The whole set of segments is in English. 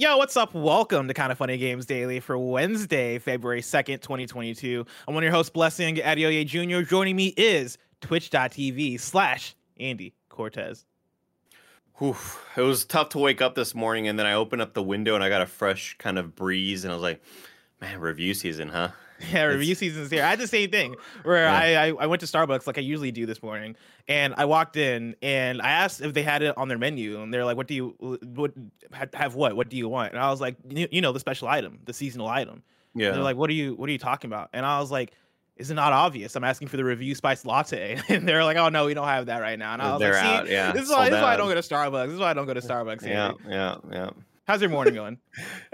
Yo, what's up? Welcome to Kind of Funny Games Daily for Wednesday, February 2nd, 2022. I'm one of your hosts, Blessing Adeoye Jr. Joining me is twitch.tv slash Andy Cortez. It was tough to wake up this morning, and then I opened up the window and I got a fresh kind of breeze, and I was like, man, review season, huh? Yeah, review season's here. I had the same thing where Yeah. I, I I went to Starbucks like I usually do this morning, and I walked in and I asked if they had it on their menu, and they're like, "What do you what have what? What do you want?" And I was like, "You, know, the special item, the seasonal item." Yeah. And they're like, "What are you What are you talking about?" And I was like, "Is it not obvious? I'm asking for the review spice latte." And they're like, "Oh no, we don't have that right now." And I was They're like, "See, yeah, this is why this is why I don't go to Starbucks. This is why I don't go to Starbucks." yeah, Andy. yeah, yeah. How's your morning going?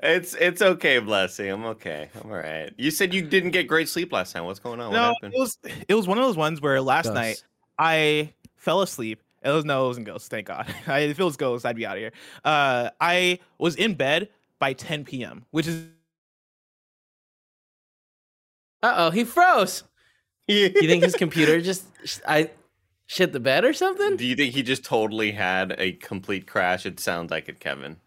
It's it's okay, blessing. I'm okay. I'm all right. You said you didn't get great sleep last night. What's going on? What no, happened? it was it was one of those ones where last Ghosts. night I fell asleep. It was no, it wasn't ghosts. Thank God. I, if it was ghosts, I'd be out of here. Uh, I was in bed by 10 p.m., which is Uh oh, he froze. You think his computer just I shit the bed or something? Do you think he just totally had a complete crash? It sounds like it, Kevin.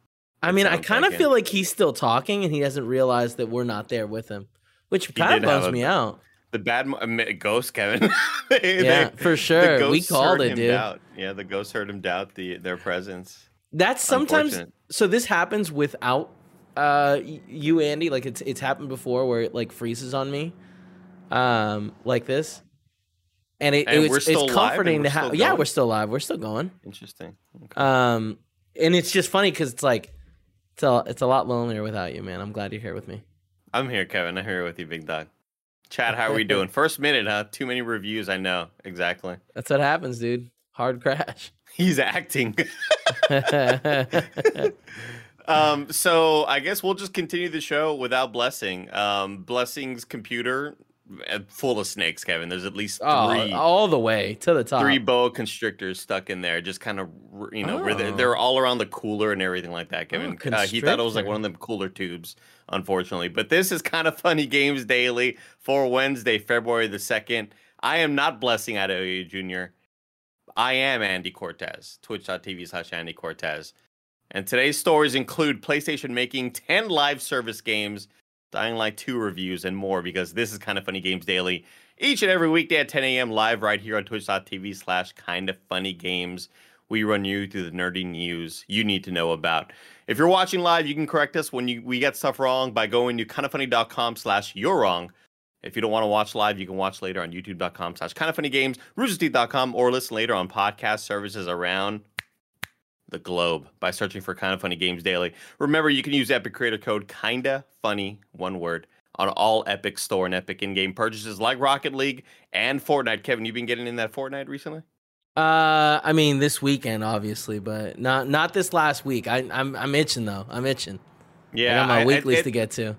I mean, I kind of feel like he's still talking and he doesn't realize that we're not there with him, which kind of bums me out. The bad uh, ghost, Kevin. They- Yeah, they- for sure. We called it, him dude. Doubt. Yeah, the ghost heard him doubt the their presence. That's sometimes so. This happens without uh you, Andy. Like it's it's happened before where it like freezes on me, um, like this, and it, And it's, we're it's comforting to have. Yeah, we're still alive. We're still going. Interesting. Okay. Um, and it's just funny because it's like it's a it's a lot lonelier without you, man. I'm glad you're here with me. I'm here, Kevin. I'm here with you, big dog. Chad, how are we doing? First minute, huh? Too many reviews. I know exactly. That's what happens, dude. Hard crash. He's acting. um, so I guess we'll just continue the show without blessing. Um, blessing's computer full of snakes, Kevin. There's at least oh, three. all the way to the top. Three boa constrictors stuck in there, just kind of, you know, where they're, Oh. they're all around the cooler and everything like that, Kevin. Oh, uh, he thought it was like one of them cooler tubes, unfortunately. But this is kind of funny games daily for Wednesday, February the 2nd. I am not blessing Adeoye Jr. I am Andy Cortez, twitch.tv slash Andy Cortez. And today's stories include PlayStation making 10 live service games, Dying Light 2 reviews, and more because this is kind of funny games daily. Each and every weekday at 10 a.m. live right here on twitch.tv slash kind of funny games. We run you through the nerdy news you need to know about. If you're watching live, you can correct us when you, we get stuff wrong by going to kindafunny.com slash you're wrong. If you don't want to watch live, you can watch later on youtube.com slash kind of roosterteeth.com, or listen later on podcast services around the globe by searching for kind of funny games daily. Remember, you can use Epic Creator Code kinda funny, one word, on all Epic Store and Epic in-game purchases like Rocket League and Fortnite. Kevin, you've been getting in that Fortnite recently? Uh, I mean this weekend, obviously, but not not this last week. I, I'm I'm itching though. I'm itching. Yeah, I got my I- weeklies it- to get to.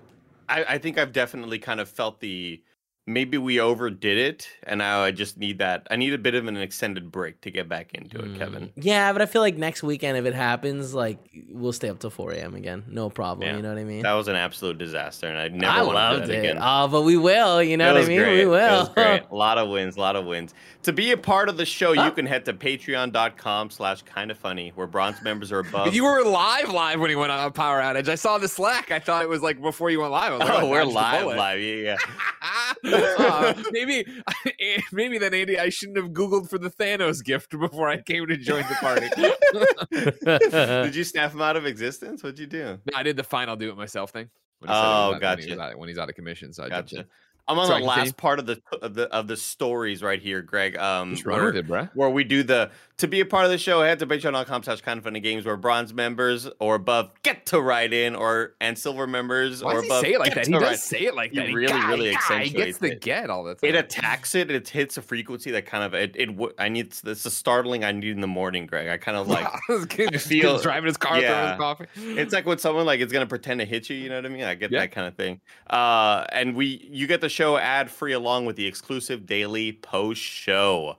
I, I think I've definitely kind of felt the maybe we overdid it, and now I just need that. I need a bit of an extended break to get back into it, Kevin. Mm. Yeah, but I feel like next weekend, if it happens, like we'll stay up till 4 a.m. again. No problem. Yeah. You know what I mean? That was an absolute disaster, and I never I to loved it. again. Oh, but we will. You know It what I mean? great. We It will. was great. A lot of wins, a lot of wins. To be a part of the show, you can head to patreon.com slash kind of funny, where bronze members are above. If you were live, live when he went on a power outage. I saw the Slack. I thought it was like before you went live. I was like, oh, we're dodged live, live. Yeah, yeah. Uh, maybe, maybe then Andy, I shouldn't have Googled for the Thanos gift before I came to join the party. Did you snap him out of existence? What'd you do? No, I did the fine. I'll do it myself thing. When Oh, said it was out- when, he gotcha. out, when he's out of commission, so I jumped Gotcha. in. I'm on Sorry, the last part of the of the of the stories right here, Greg. Um, Just run where- with it, bruh. where we do the to be a part of the show head to patreon.com slash kind of funny games where bronze members or above get to write in or and silver members Why or does he above say it like that? He does say it like that. He really, guy, really guy, accentuates gets the it. get all the time. it attacks it it hits a frequency that kind of it, it i need it's a startling i need in the morning greg i kind of like this I feel- driving his car, yeah. coffee. it's like when someone like is gonna pretend to hit you you know what i mean i get Yeah. that kind of thing uh and we you get the show ad free along with the exclusive daily post show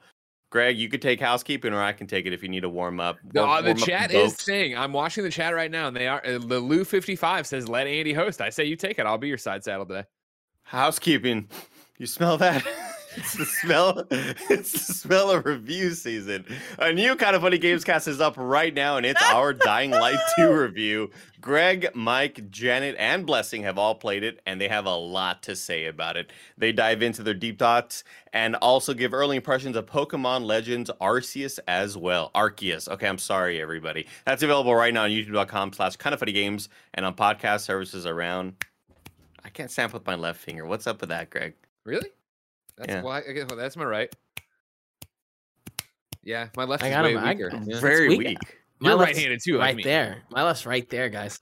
greg you could take housekeeping or i can take it if you need to warm up No, Warm- uh, the warm chat boat. is saying, I'm watching the chat right now, and they are uh, the Lou 55 says, "Let Andy host." I say you take it. I'll be your side saddle today. Housekeeping. You smell that? it's the smell. It's the smell of review season. A new kind of funny games cast is up right now, and it's our Dying Light 2 review. Greg, Mike, Janet, and Blessing have all played it, and they have a lot to say about it. They dive into their deep thoughts and also give early impressions of Pokemon Legends Arceus as well. Arceus. Okay, I'm sorry, everybody. That's available right now on youtube.com slash kind of funny games and on podcast services around. I can't stamp with my left finger. What's up with that, Greg? Really? That's Yeah. why. I guess, well, that's my right. Yeah, my left I is got way him. Weaker. I'm Yeah. Very weak. weak. My You're left's right-handed too, like right me. there. My left's right there, guys.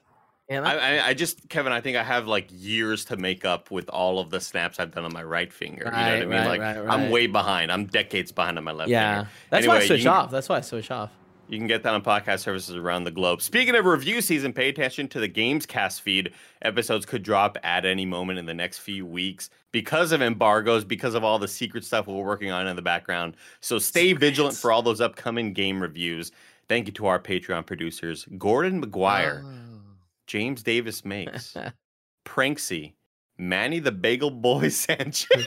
Yeah, I, I, I just, Kevin, I think I have like years to make up with all of the snaps I've done on my right finger. you know what I mean? Right, like right, I'm way behind. I'm decades behind on my left yeah. finger. That's why I switch you off. That's why I switch off. You can get that on podcast services around the globe. Speaking of review season, pay attention to the Games Cast feed. Episodes could drop at any moment in the next few weeks because of embargoes, because of all the secret stuff we're working on in the background. So stay vigilant for all those upcoming game reviews. Thank you to our Patreon producers, Gordon McGuire, Oh. James Davis Makes, Pranksy, Manny the Bagel Boy Sanchez.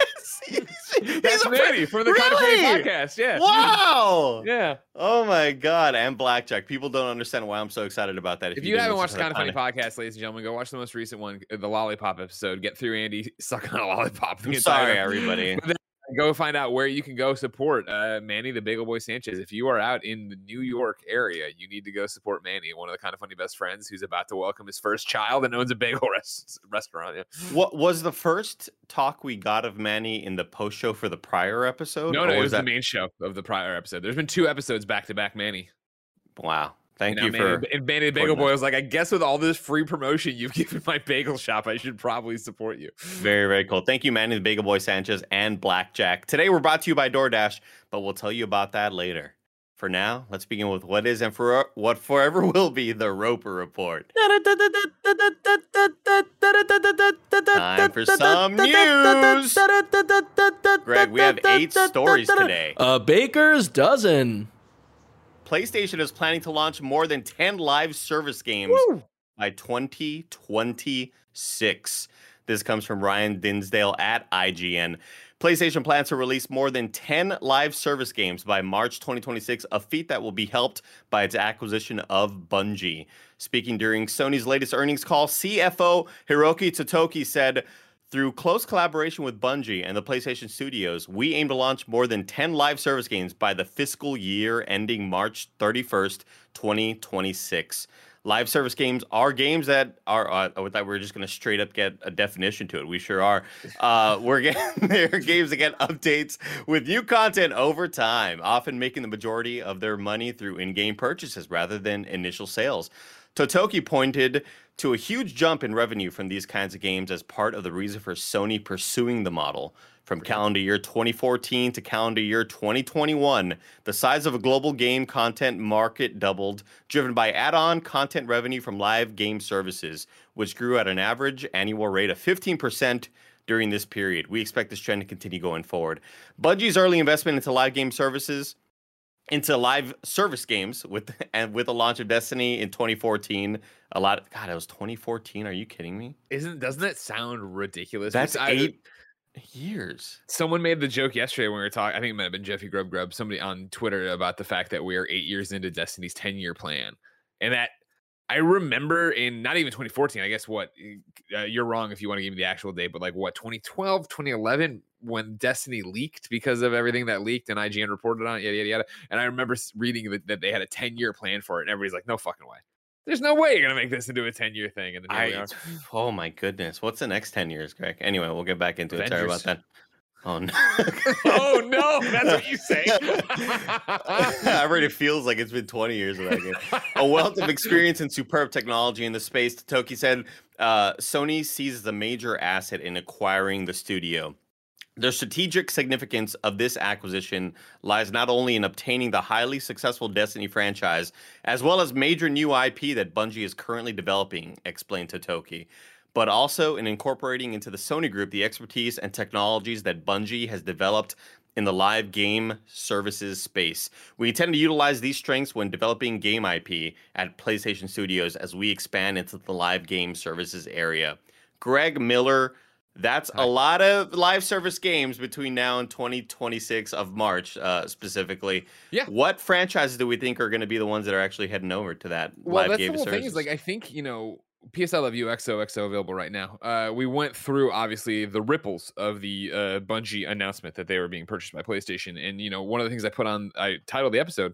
That's a Manny from the Kind of Funny podcast. Yeah. Wow. Yeah. Oh my god, and Blackjack. People don't understand why I'm so excited about that. If you didn't haven't watched the Kind of Funny podcast, ladies and gentlemen, go watch the most recent one, uh, the Lollipop episode. Get through Andy sucking on a lollipop. I'm sorry, everybody. But Go find out where you can go support uh, Manny the Bagel Boy Sanchez. If you are out in the New York area, you need to go support Manny, one of the kind of funny best friends who's about to welcome his first child and owns a bagel res- restaurant. Yeah. What was the first talk we got of Manny in the post show for the prior episode? No, or no, it was was that... the main show of the prior episode. There's been two episodes back to back, Manny. Wow. Thank Now you Manny, for. and Manny the Bagel Boy was like, I guess with all this free promotion you've given my bagel shop, I should probably support you. Very, very cool. Thank you, Manny the Bagel Boy Sanchez and Blackjack. Today we're brought to you by DoorDash, but we'll tell you about that later. For now, let's begin with what is and for what forever will be the Roper Report. Time for some news. Greg, we have eight stories today. A baker's dozen. PlayStation is planning to launch more than 10 live service games by 2026. This comes from Ryan Dinsdale at IGN. PlayStation plans to release more than 10 live service games by March 2026, a feat that will be helped by its acquisition of Bungie. Speaking during Sony's latest earnings call, CFO Hiroki Totoki said, through close collaboration with Bungie and the PlayStation Studios, we aim to launch more than 10 live service games by the fiscal year ending March 31st, 2026. Live service games are games that are. Uh, I thought we were just going to straight up get a definition to it. We sure are. Uh, we're getting they're games that get updates with new content over time, often making the majority of their money through in-game purchases rather than initial sales. Totoki pointed to a huge jump in revenue from these kinds of games as part of the reason for Sony pursuing the model. From calendar year 2014 to calendar year 2021, the size of a global game content market doubled, driven by add on content revenue from live game services, which grew at an average annual rate of 15% during this period. We expect this trend to continue going forward. Bungie's early investment into live game services into live service games with and with the launch of Destiny in 2014. A lot. God, it was 2014. Are you kidding me? Isn't doesn't that sound ridiculous? That's I- eight years. Someone made the joke yesterday when we were talking. I think it might have been Jeffy Grub Grub, somebody on Twitter about the fact that we are eight years into Destiny's 10 year plan. And that I remember in not even 2014, I guess what uh, you're wrong if you want to give me the actual date, but like what 2012, 2011, when Destiny leaked because of everything that leaked and IGN reported on it, yada, yada, yada. And I remember reading that, that they had a 10 year plan for it, and everybody's like, no fucking way. There's no way you're gonna make this into a 10 year thing. And then here we I, are. oh my goodness, what's the next ten years, Greg? Anyway, we'll get back into it. Sorry about that. Oh no! oh no, that's what you say. it already feels like it's been 20 years of that game. A wealth of experience and superb technology in the space, Toki said uh, Sony sees the major asset in acquiring the studio. The strategic significance of this acquisition lies not only in obtaining the highly successful Destiny franchise, as well as major new IP that Bungie is currently developing, explained Totoki, but also in incorporating into the Sony group the expertise and technologies that Bungie has developed in the live game services space. We intend to utilize these strengths when developing game IP at PlayStation Studios as we expand into the live game services area. Greg Miller, that's a lot of live service games between now and 2026 of March, uh, specifically. Yeah. What franchises do we think are going to be the ones that are actually heading over to that well, live that's game the whole services? thing. Is like I think you know. PS I Love You XO XO available right now. Uh, we went through obviously the ripples of the uh, Bungie announcement that they were being purchased by PlayStation, and you know one of the things I put on I titled the episode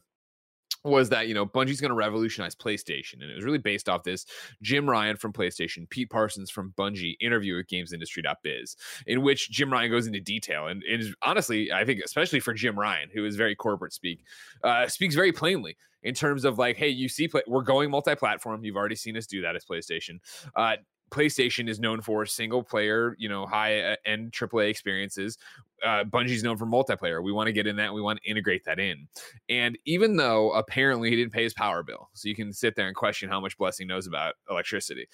was that you know Bungie's going to revolutionize PlayStation, and it was really based off this Jim Ryan from PlayStation, Pete Parsons from Bungie interview with GamesIndustry.biz, in which Jim Ryan goes into detail, and, and honestly, I think especially for Jim Ryan, who is very corporate speak, uh, speaks very plainly in terms of like, hey, you see, play- we're going multi-platform. You've already seen us do that as PlayStation. Uh, PlayStation is known for single player, you know, high uh, end AAA experiences. Uh, Bungie's known for multiplayer. We want to get in that. We want to integrate that in. And even though apparently he didn't pay his power bill, so you can sit there and question how much Blessing knows about electricity.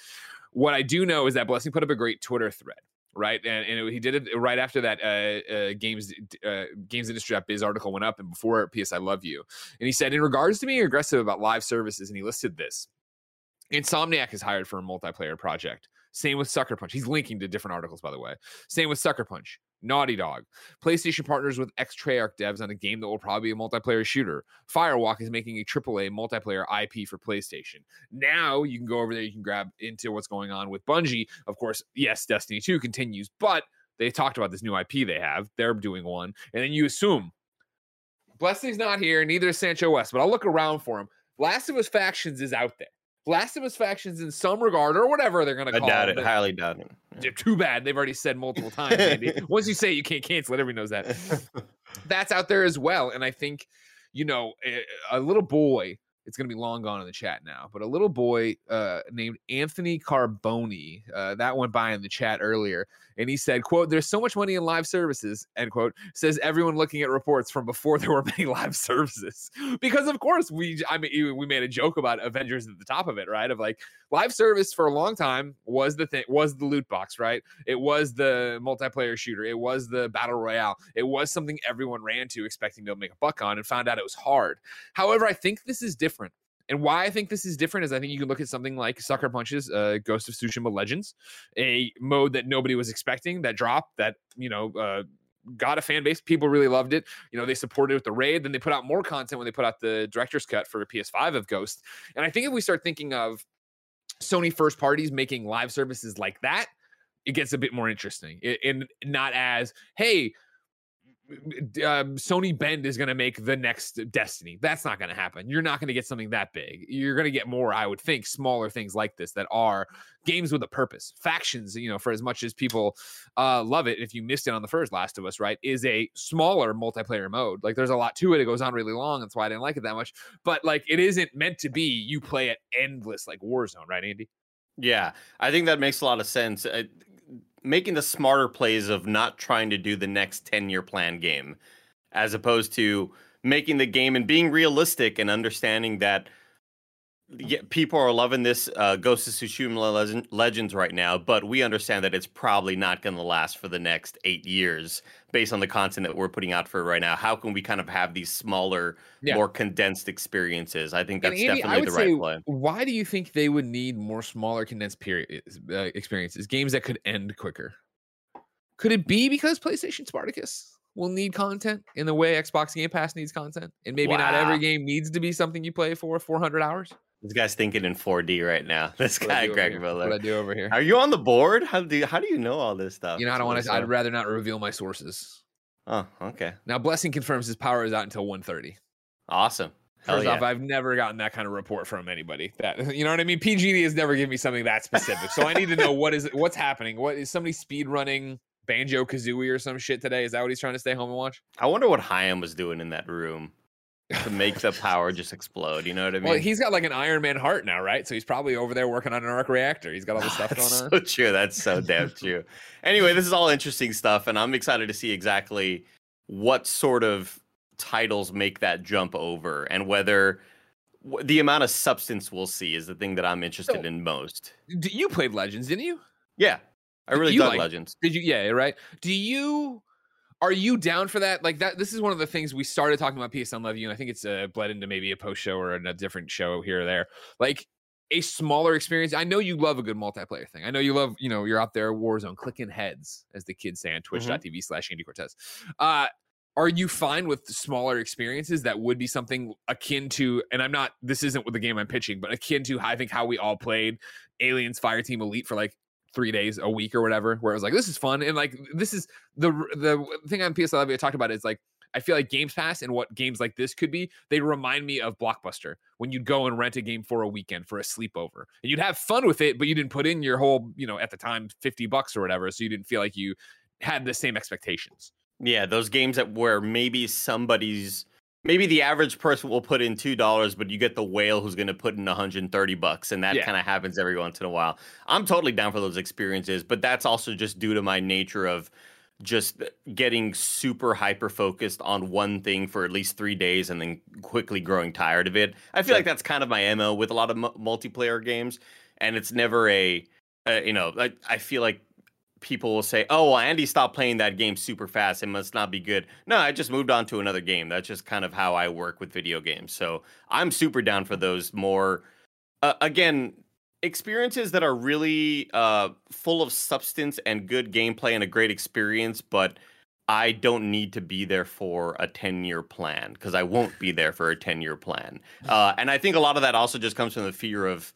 What I do know is that Blessing put up a great Twitter thread, right? And, and it- he did it right after that uh, uh, games uh, games industry biz article went up, and before PS I Love You. And he said, in regards to being aggressive about live services, and he listed this. Insomniac is hired for a multiplayer project. Same with Sucker Punch. He's linking to different articles, by the way. Same with Sucker Punch. Naughty Dog. PlayStation partners with ex Treyarch devs on a game that will probably be a multiplayer shooter. Firewalk is making a AAA multiplayer IP for PlayStation. Now you can go over there, you can grab into what's going on with Bungie. Of course, yes, Destiny 2 continues, but they talked about this new IP they have. They're doing one. And then you assume Blessing's not here, neither is Sancho West, but I'll look around for him. Last of Us Factions is out there. Last of Us Factions, in some regard, or whatever they're going to call I doubt it. but- Highly doubt it. yeah, Too bad. They've already said multiple times, Andy. Once you say it, you can't cancel it. Everybody knows that. That's out there as well. And I think, you know, a, a little boy, it's going to be long gone in the chat now, but a little boy uh, named Anthony Carboni, uh, that went by in the chat earlier. And he said, quote, there's so much money in live services, end quote, says everyone looking at reports from before there were many live services. because of course we, I mean, we made a joke about Avengers at the top of it, right? Of like live service for a long time was the thing, was the loot box, right? It was the multiplayer shooter. It was the battle royale. It was something everyone ran to expecting to make a buck on and found out it was hard. However, I think this is different. And why I think this is different is I think you can look at something like Sucker Punch's, uh, Ghost of Tsushima Legends, a mode that nobody was expecting that dropped, that, you know, uh, got a fan base. People really loved it. You know, they supported it with the raid. Then they put out more content when they put out the director's cut for PS5 of Ghost. And I think if we start thinking of Sony first parties making live services like that, it gets a bit more interesting. And not as, hey, um, Sony Bend is going to make the next Destiny. That's not going to happen. You're not going to get something that big. You're going to get more, I would think, smaller things like this that are games with a purpose. Factions, you know, for as much as people uh, love it, if you missed it on the first Last of Us, right, is a smaller multiplayer mode. Like there's a lot to it. It goes on really long. That's why I didn't like it that much. But like it isn't meant to be you play it endless like Warzone, right, Andy? Yeah, I think that makes a lot of sense. Uh, making the smarter plays of not trying to do the next 10 year plan game, as opposed to making the game and being realistic and understanding that yeah, people are loving this uh, Ghost of Tsushima Legend- Legends right now, but we understand that it's probably not going to last for the next eight years based on the content that we're putting out for right now. How can we kind of have these smaller, Yeah. more condensed experiences? I think that's Andy, definitely the say, right play. why do you think they would need more smaller, condensed period uh, experiences, games that could end quicker? Could it be because PlayStation Spartacus will need content in the way Xbox Game Pass needs content, and maybe not every game needs to be something you play for 400 hours? This guy's thinking in 4D right now. This What guy, Greg. Miller. What I do over here? Are you on the board? How do you, how do you know all this stuff? You know, I don't want to. I'd rather not reveal my sources. Oh, okay. Now, Blessing confirms his power is out until 1:30. Awesome. Hell First yeah. off, I've never gotten that kind of report from anybody. That you know what I mean. PG&E has never given me something that specific, so I need to know what is what's happening. What is somebody speed running Banjo Kazooie or some shit today? Is that what he's trying to stay home and watch? I wonder what Hayam was doing in that room to make the power just explode. You know what I mean? Well, he's got like an Iron Man heart now, right? So he's probably over there working on an arc reactor. He's got all this stuff going on. so true. That's so damn true. Anyway, this is all interesting stuff, and I'm excited to see exactly what sort of titles make that jump over, and whether wh- the amount of substance we'll see is the thing that I'm interested So- in most. D- You played Legends, didn't you? Yeah, I really dug like- Legends. Did you? Yeah, right. Do you? Are you down for that? Like that. This is one of the things we started talking about PS I Love You, and I think it's uh, bled into maybe a post show or a different show here or there. Like a smaller experience. I know you love a good multiplayer thing. I know you love. You know, you're out there Warzone clicking heads, as the kids say on Twitch.tv slash Andy Cortez. Uh, are you fine with smaller experiences that would be something akin to? And I'm not. This isn't with the game I'm pitching, but akin to I think how we all played Aliens Fireteam Elite for like three days a week or whatever where it was like this is fun and like this is the the thing on PSL I talked about is like I feel like Games Pass and what games like this could be they remind me of Blockbuster when you'd go and rent a game for a weekend for a sleepover and you'd have fun with it but you didn't put in your whole you know at the time 50 bucks or whatever so you didn't feel like you had the same expectations. Yeah, those games that where maybe somebody's maybe the average person will put in two dollars, but you get the whale who's going to put in 130 bucks, and that Yeah. kind of happens every once in a while. I'm totally down for those experiences, but that's also just due to my nature of just getting super hyper focused on one thing for at least three days and then quickly growing tired of it. I feel like that's kind of my mo with a lot of mu- multiplayer games, and it's never a, uh, you know, like I feel like people will say, "Oh, well, Andy stopped playing that game super fast. It must not be good." No, I just moved on to another game. That's just kind of how I work with video games. So I'm super down for those more. Uh, again, experiences that are really uh, full of substance and good gameplay and a great experience, but I don't need to be there for a 10 year plan because I won't be there for a 10 year plan. Uh, and I think a lot of that also just comes from the fear of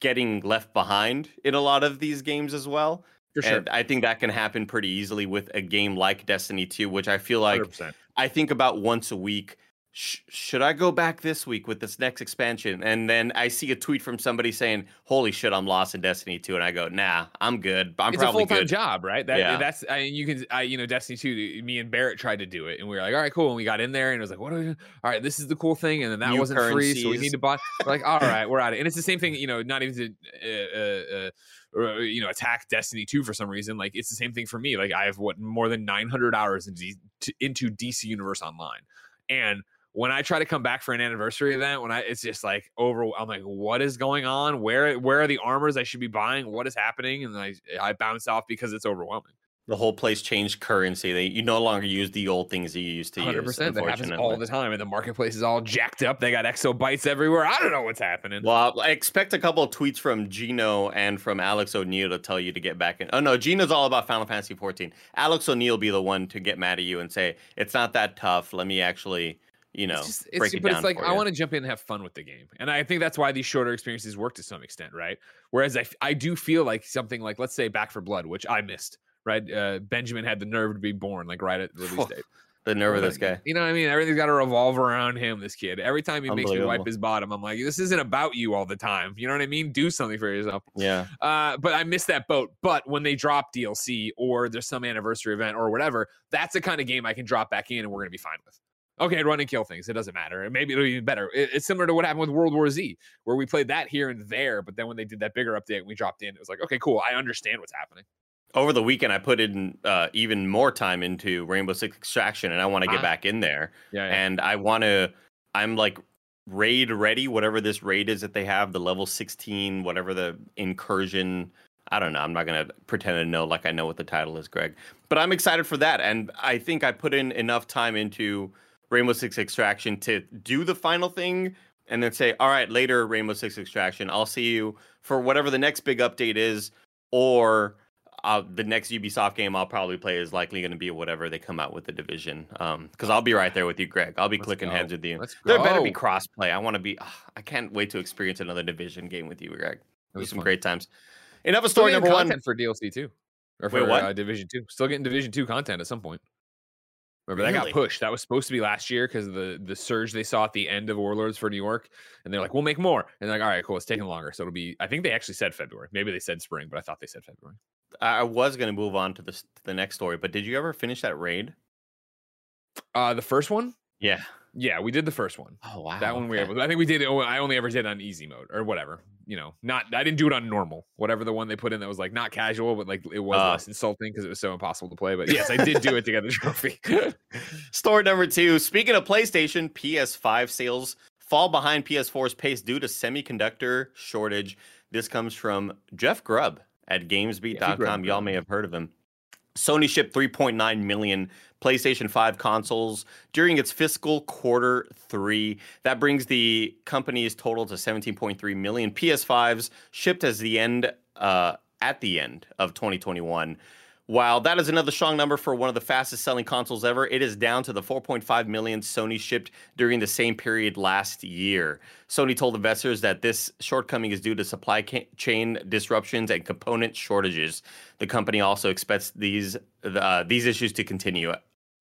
getting left behind in a lot of these games as well. Sure And I think that can happen pretty easily with a game like Destiny 2, which I feel like 100%. I think about once a week. Sh- should I go back this week with this next expansion? And then I see a tweet from somebody saying, "Holy shit, I'm lost in Destiny 2," and I go, "Nah, I'm good. I'm it's a probably full time good." job, right? That Yeah. that's I you can I you know Destiny two. Me and Barrett tried to do it, and we were like, all right, cool. And we got in there, and it was like, what? Are we doing? All right, this is the cool thing, and then that New wasn't free, so we need to buy. We're like, all right, we're at it, and it's the same thing. You know, not even to uh, uh, uh, or, uh, you know attack Destiny two for some reason. Like it's the same thing for me. Like I have what more than nine hundred hours into DC Universe Online, and when I try to come back for an anniversary event, when I it's just like over, I'm like, what is going on? Where where are the armors I should be buying? What is happening? And I I bounce off because it's overwhelming. The whole place changed currency. They you no longer use the old things that you used to Hundred use. percent. That happens all the time, and the marketplace is all jacked up. They got exobytes everywhere. I don't know what's happening. Well, I expect a couple of tweets from Gino and from Alex O'Neill to tell you to get back in. Oh no, Gino's all about Final Fantasy 14. Alex O'Neill be the one to get mad at you and say it's not that tough. Let me actually, you know, it's just, it's, it but it's like I want to jump in and have fun with the game, and I think that's why these shorter experiences work to some extent, right? Whereas I, I do feel like something like let's say Back 4 Blood, which I missed, right? Uh, Benjamin had the nerve to be born like right at the release date. the nerve of this guy. You know what I mean? Everything's got to revolve around him. This kid. Every time he makes me wipe his bottom, I'm like, this isn't about you all the time. You know what I mean? Do something for yourself. Yeah. Uh, but I missed that boat. But when they drop DLC or there's some anniversary event or whatever, that's the kind of game I can drop back in and we're gonna be fine with. Okay, run and kill things. It doesn't matter. And maybe it'll be even better. It- it's similar to what happened with World War Z, where we played that here and there, but then when they did that bigger update and we dropped in, it was like, okay, cool. I understand what's happening. Over the weekend, I put in uh, even more time into Rainbow Six Extraction, and I want to get Ah. back in there. Yeah, yeah. and I want to. I'm like raid ready, whatever this raid is that they have, the level 16, whatever the incursion. I don't know. I'm not gonna pretend to know like I know what the title is, Greg. But I'm excited for that, and I think I put in enough time into Rainbow Six Extraction to do the final thing, and then say, all right, later Rainbow Six Extraction, I'll see you for whatever the next big update is, or uh, the next Ubisoft game I'll probably play is likely going to be whatever they come out with the division. Um, because I'll be right there with you, Greg. I'll be Let's clicking go. heads with you. Let's There better be crossplay. I want to be. ah, I can't wait to experience another division game with you, Greg. Was some fun. great times. Enough of story number one. for DLC too, or Wait, for what? Uh, Division Two. Still getting Division Two content at some point. Remember that got pushed. That was supposed to be last year because the the surge they saw at the end of Warlords of New York, and they're like, "We'll make more." And they're like, "All right, cool. It's taking longer, so it'll be." I think they actually said February. Maybe they said spring, but I thought they said February. I was going to move on to the to the next story, but did you ever finish that raid? Uh, the first one, Yeah. yeah, we did the first one. Oh wow. that one we were able. I think we did. it- I only ever did on easy mode or whatever. You know, not. I didn't do it on normal. Whatever the one they put in that was like not casual, but like it was Ah. less insulting because it was so impossible to play. But yes, I did do it to get the trophy. Story number two. Speaking of PlayStation, PS5 sales fall behind PS4's pace due to semiconductor shortage. This comes from Jeff Grubb at GamesBeat.com. Y'all may have heard of him. Sony shipped 3.9 million PlayStation 5 consoles during its fiscal quarter three. That brings the company's total to 17.3 million PS5s shipped as the end uh, at the end of 2021. While that is another strong number for one of the fastest selling consoles ever, it is down to the 4.5 million Sony shipped during the same period last year. Sony told investors that this shortcoming is due to supply chain disruptions and component shortages. The company also expects these uh, these issues to continue.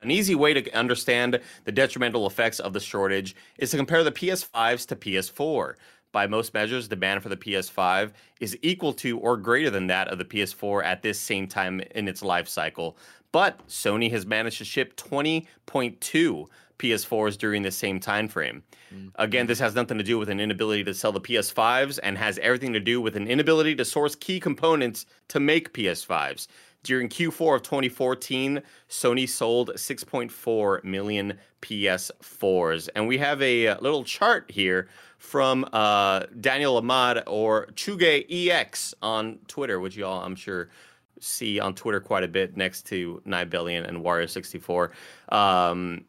An easy way to understand the detrimental effects of the shortage is to compare the PS5s to PS4. By most measures, the demand for the PS5 is equal to or greater than that of the PS4 at this same time in its life cycle. But Sony has managed to ship 20.2 PS4s during the same time frame. Mm-hmm. Again, this has nothing to do with an inability to sell the PS5s and has everything to do with an inability to source key components to make PS5s. During Q4 of 2014, Sony sold 6.4 million PS4s. And we have a little chart here from uh, Daniel Ahmad or ZhugeEX on Twitter, which y'all, I'm sure, see on Twitter quite a bit next to Nibellion and Wario64. Um,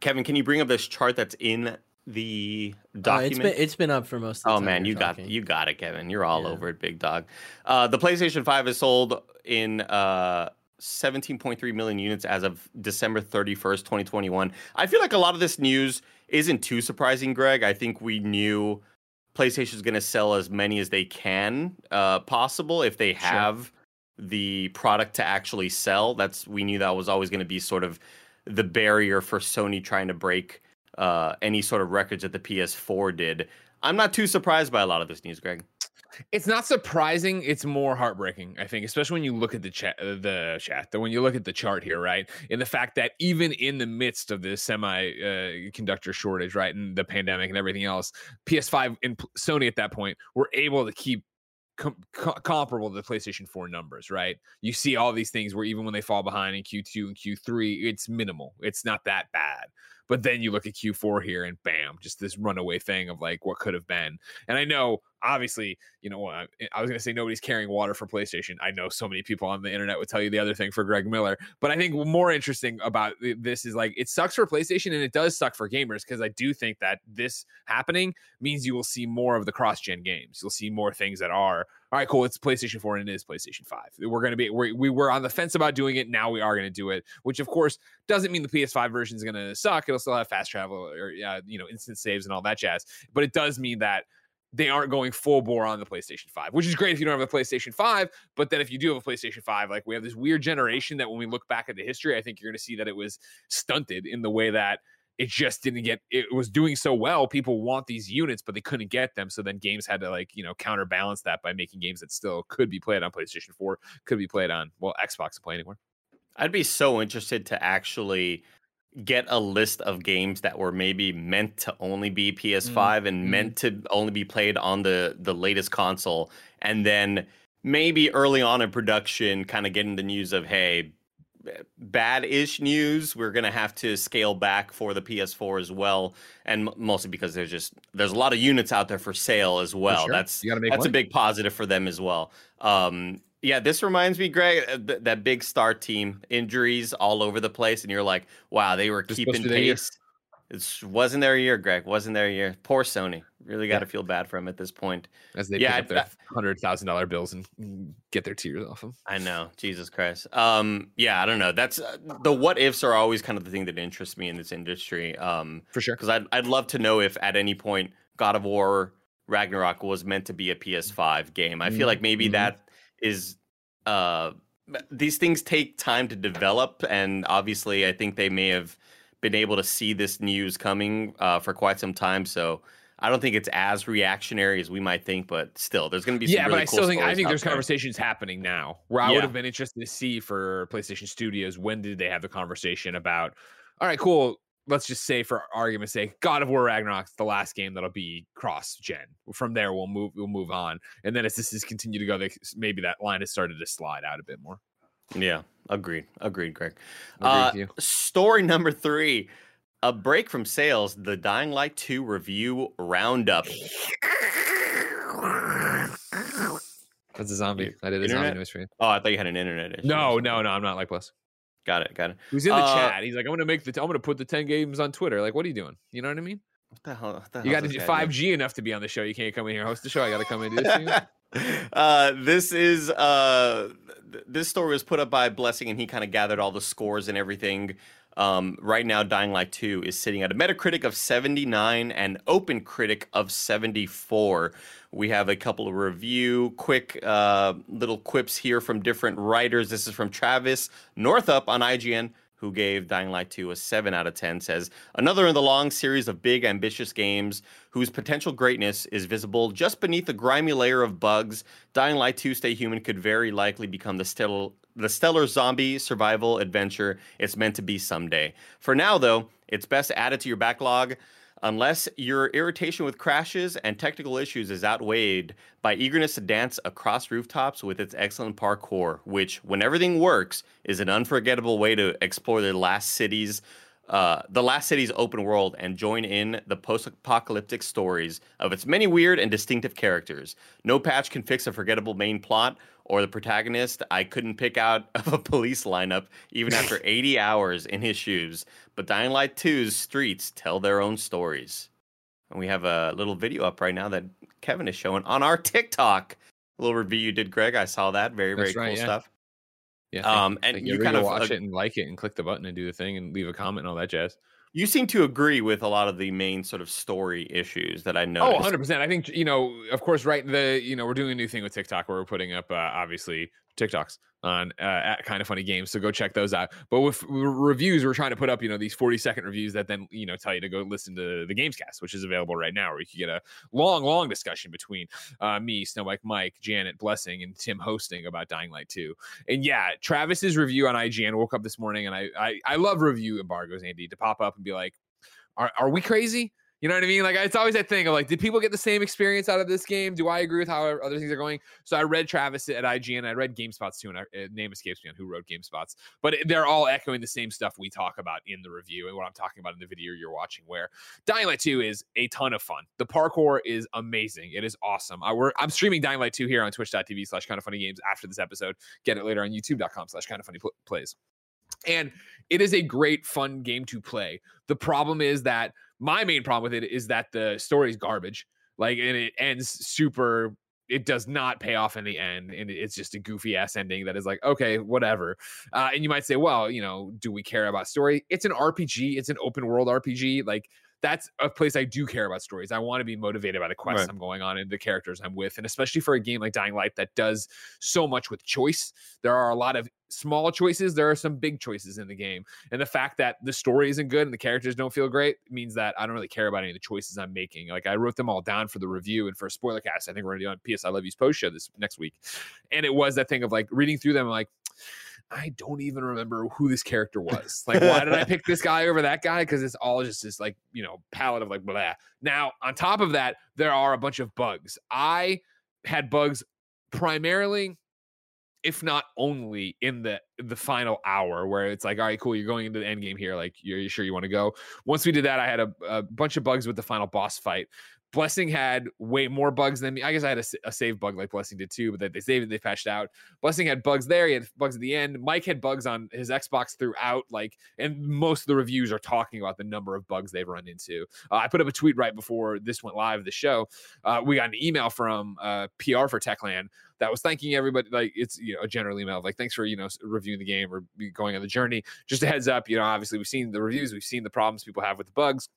Kevin, can you bring up this chart that's in the Uh, document? it's been it's been up for most of the Oh man, you got you got it, Kevin. You're all Yeah. over it, big dog. Uh, the PlayStation 5 is sold in uh, 17.3 million units as of December 31st, 2021. I feel like a lot of this news isn't too surprising, Greg. I think we knew PlayStation's going to sell as many as they can uh, possible if they have the product to actually sell. That's we knew that was always going to be sort of the barrier for Sony trying to break uh, any sort of records that the PS4 did. I'm not too surprised by a lot of this news, Greg. it's not surprising. It's more heartbreaking, I think, especially when you look at the chat, uh, the chat, when you look at the chart here, right? In the fact that even in the midst of this semi-conductor shortage, right, and the pandemic and everything else, PS5 and Sony at that point were able to keep com- co- comparable to the PlayStation 4 numbers, right? You see all these things where even when they fall behind in Q2 and Q3, it's minimal. It's not that bad. But then you look at Q4 here and bam, just this runaway thing of like what could have been. And I know, obviously, you know, I, was going to say nobody's carrying water for PlayStation. I know so many people on the internet would tell you the other thing for Greg Miller. But I think more interesting about this is like it sucks for PlayStation and it does suck for gamers because I do think that this happening means you will see more of the cross gen games. You'll see more things that are all right, cool. It's PlayStation 4 and it is PlayStation 5. We're going to be, we're, we were on the fence about doing it. Now we are going to do it, which of course doesn't mean the PS5 version is going to suck. It'll still have fast travel or, uh, you know, instant saves and all that jazz. But it does mean that they aren't going full bore on the PlayStation 5, which is great if you don't have a PlayStation 5. But then if you do have a PlayStation 5, like we have this weird generation that when we look back at the history, I think you're going to see that it was stunted in the way that it just didn't get it was doing so well people want these units but they couldn't get them so then games had to like you know counterbalance that by making games that still could be played on playstation 4 could be played on well xbox to play anywhere I'd be so interested to actually get a list of games that were maybe meant to only be PS5 and Mm. meant to only be played on the the latest console. And then maybe early on in production kind of getting the news of hey bad-ish news we're gonna have to scale back for the ps4 as well. And mostly because there's just there's a lot of units out there for sale as well. sure. that's that's a big positive for them as well. Um yeah this reminds me greg uh, th- that big star team injuries all over the place and you're like wow they were Just keeping supposed to be their year. pace it wasn't their year greg wasn't their year poor sony really got to feel bad for him at this point as they Yeah, pick up their hundred thousand dollar bills and mm, get their tears off them I know, Jesus Christ. Um, yeah, I don't know. That's uh, the what ifs are always kind of the thing that interests me in this industry. Um, for sure because I'd I'd love to know if at any point God of War Ragnarok was meant to be a PS5 game. I feel like maybe Mhm. that is uh these things take time to develop, and obviously, I think they may have been able to see this news coming uh, for quite some time. So I don't think it's as reactionary as we might think, but still, there's going to be some yeah. really but I cool still think I think there's there. conversations happening now where I Yeah. would have been interested to see for PlayStation Studios when did they have the conversation about? All right, cool. Let's just say, for argument's sake, God of War Ragnarok's the last game that'll be cross gen. From there, we'll move we'll move on, and then as this is continued to go, they, maybe that line has started to slide out a bit more. Yeah, agreed, agreed, Greg. Agree Uh, with you. story number three. A break from sales, the Dying Light 2 review roundup. That's a zombie. I did a Internet? zombie noise for you. Oh, I thought you had an internet issue. No, no, no. I'm not like Plus. Got it, got it. Who's in the Uh, chat? He's like, I'm gonna make the. I'm gonna put the ten games on Twitter. Like, what are you doing? You know what I mean? What the hell? What the You hell's got to this do five G enough to be on the show. You can't come in here host the show. I got to come in do this. For uh, this is uh, th- this story was put up by Blessing, and he kind of gathered all the scores and everything. Um, right now, Dying Light 2 is sitting at a Metacritic of 79 and Open Critic of 74. We have a couple of review, quick uh, little quips here from different writers. This is from Travis Northup on IGN who gave Dying Light 2 a 7 out of 10, says, Another in the long series of big, ambitious games whose potential greatness is visible just beneath the grimy layer of bugs. Dying Light 2 Stay Human could very likely become the stellar, the stellar zombie survival adventure it's meant to be someday. For now, though, it's best added to your backlog. Unless your irritation with crashes and technical issues is outweighed by eagerness to dance across rooftops with its excellent parkour, which, when everything works, is an unforgettable way to explore the last city's uh, the last city's open world and join in the post-apocalyptic stories of its many weird and distinctive characters. No patch can fix a forgettable main plot or the protagonist I couldn't pick out of a police lineup even after 80 hours in his shoes. But Dying Light 2's streets tell their own stories. And we have a little video up right now that Kevin is showing on our TikTok. A little review you did, Greg. I saw that. Very, very That's cool yeah. stuff. Yeah. Um, and Like, you kind of watch uh, it and like it and click the button and do the thing and leave a comment and all that jazz. You seem to agree with a lot of the main sort of story issues that I know. Oh, 100%. I think, you know, of course, right. The, you know, we're doing a new thing with TikTok where we're putting up, uh, obviously, TikToks on uh, at kind of funny games. So go check those out. But with reviews, we're trying to put up, you know, these 40 second reviews that then, you know, tell you to go listen to the Gamescast, which is available right now, where you can get a long, long discussion between uh, me, Snowbike Mike, Janet, Blessing, and Tim hosting about Dying Light 2. And yeah, Travis's review on IGN woke up this morning and I, I, I love review embargoes, Andy, to pop up and be like, are, are we crazy? You know what I mean? Like it's always that thing of like, did people get the same experience out of this game? Do I agree with how other things are going? So I read Travis at IGN. I read GameSpots too, and I, uh, name escapes me on who wrote GameSpots, but they're all echoing the same stuff we talk about in the review and what I'm talking about in the video you're watching. Where Dying Light 2 is a ton of fun. The parkour is amazing. It is awesome. I, we're, I'm streaming Dying Light 2 here on Twitch.tv slash Kind of Funny Games after this episode. Get it later on YouTube.com slash Kind of Funny Plays. And it is a great, fun game to play. The problem is that my main problem with it is that the story is garbage. Like, and it ends super. It does not pay off in the end, and it's just a goofy ass ending that is like, okay, whatever. Uh, and you might say, well, you know, do we care about story? It's an RPG. It's an open world RPG. Like that's a place I do care about stories. I want to be motivated by the quests Right. I'm going on and the characters I'm with, and especially for a game like Dying Light that does so much with choice. There are a lot of small choices. There are some big choices in the game, and the fact that the story isn't good and the characters don't feel great means that I don't really care about any of the choices I'm making. Like I wrote them all down for the review and for a spoiler cast. I think we're gonna do on PS I Love You's post show this next week, and it was that thing of like reading through them, like. I don't even remember who this character was. Like, why did I pick this guy over that guy? Because it's all just this, like, you know, palette of like blah. Now, on top of that, there are a bunch of bugs. I had bugs primarily, if not only, in the the final hour where it's like, all right, cool, you're going into the end game here. Like, you're, you sure you want to go? Once we did that, I had a, a bunch of bugs with the final boss fight. Blessing had way more bugs than me. I guess I had a save bug like Blessing did too, but that they saved it, they patched out. Blessing had bugs there. He had bugs at the end. Mike had bugs on his Xbox throughout. Like, and most of the reviews are talking about the number of bugs they've run into. Uh, I put up a tweet right before this went live. The show, uh, we got an email from uh, PR for Techland that was thanking everybody. Like, it's you know a general email of like, thanks for you know reviewing the game or going on the journey. Just a heads up, you know, obviously we've seen the reviews, we've seen the problems people have with the bugs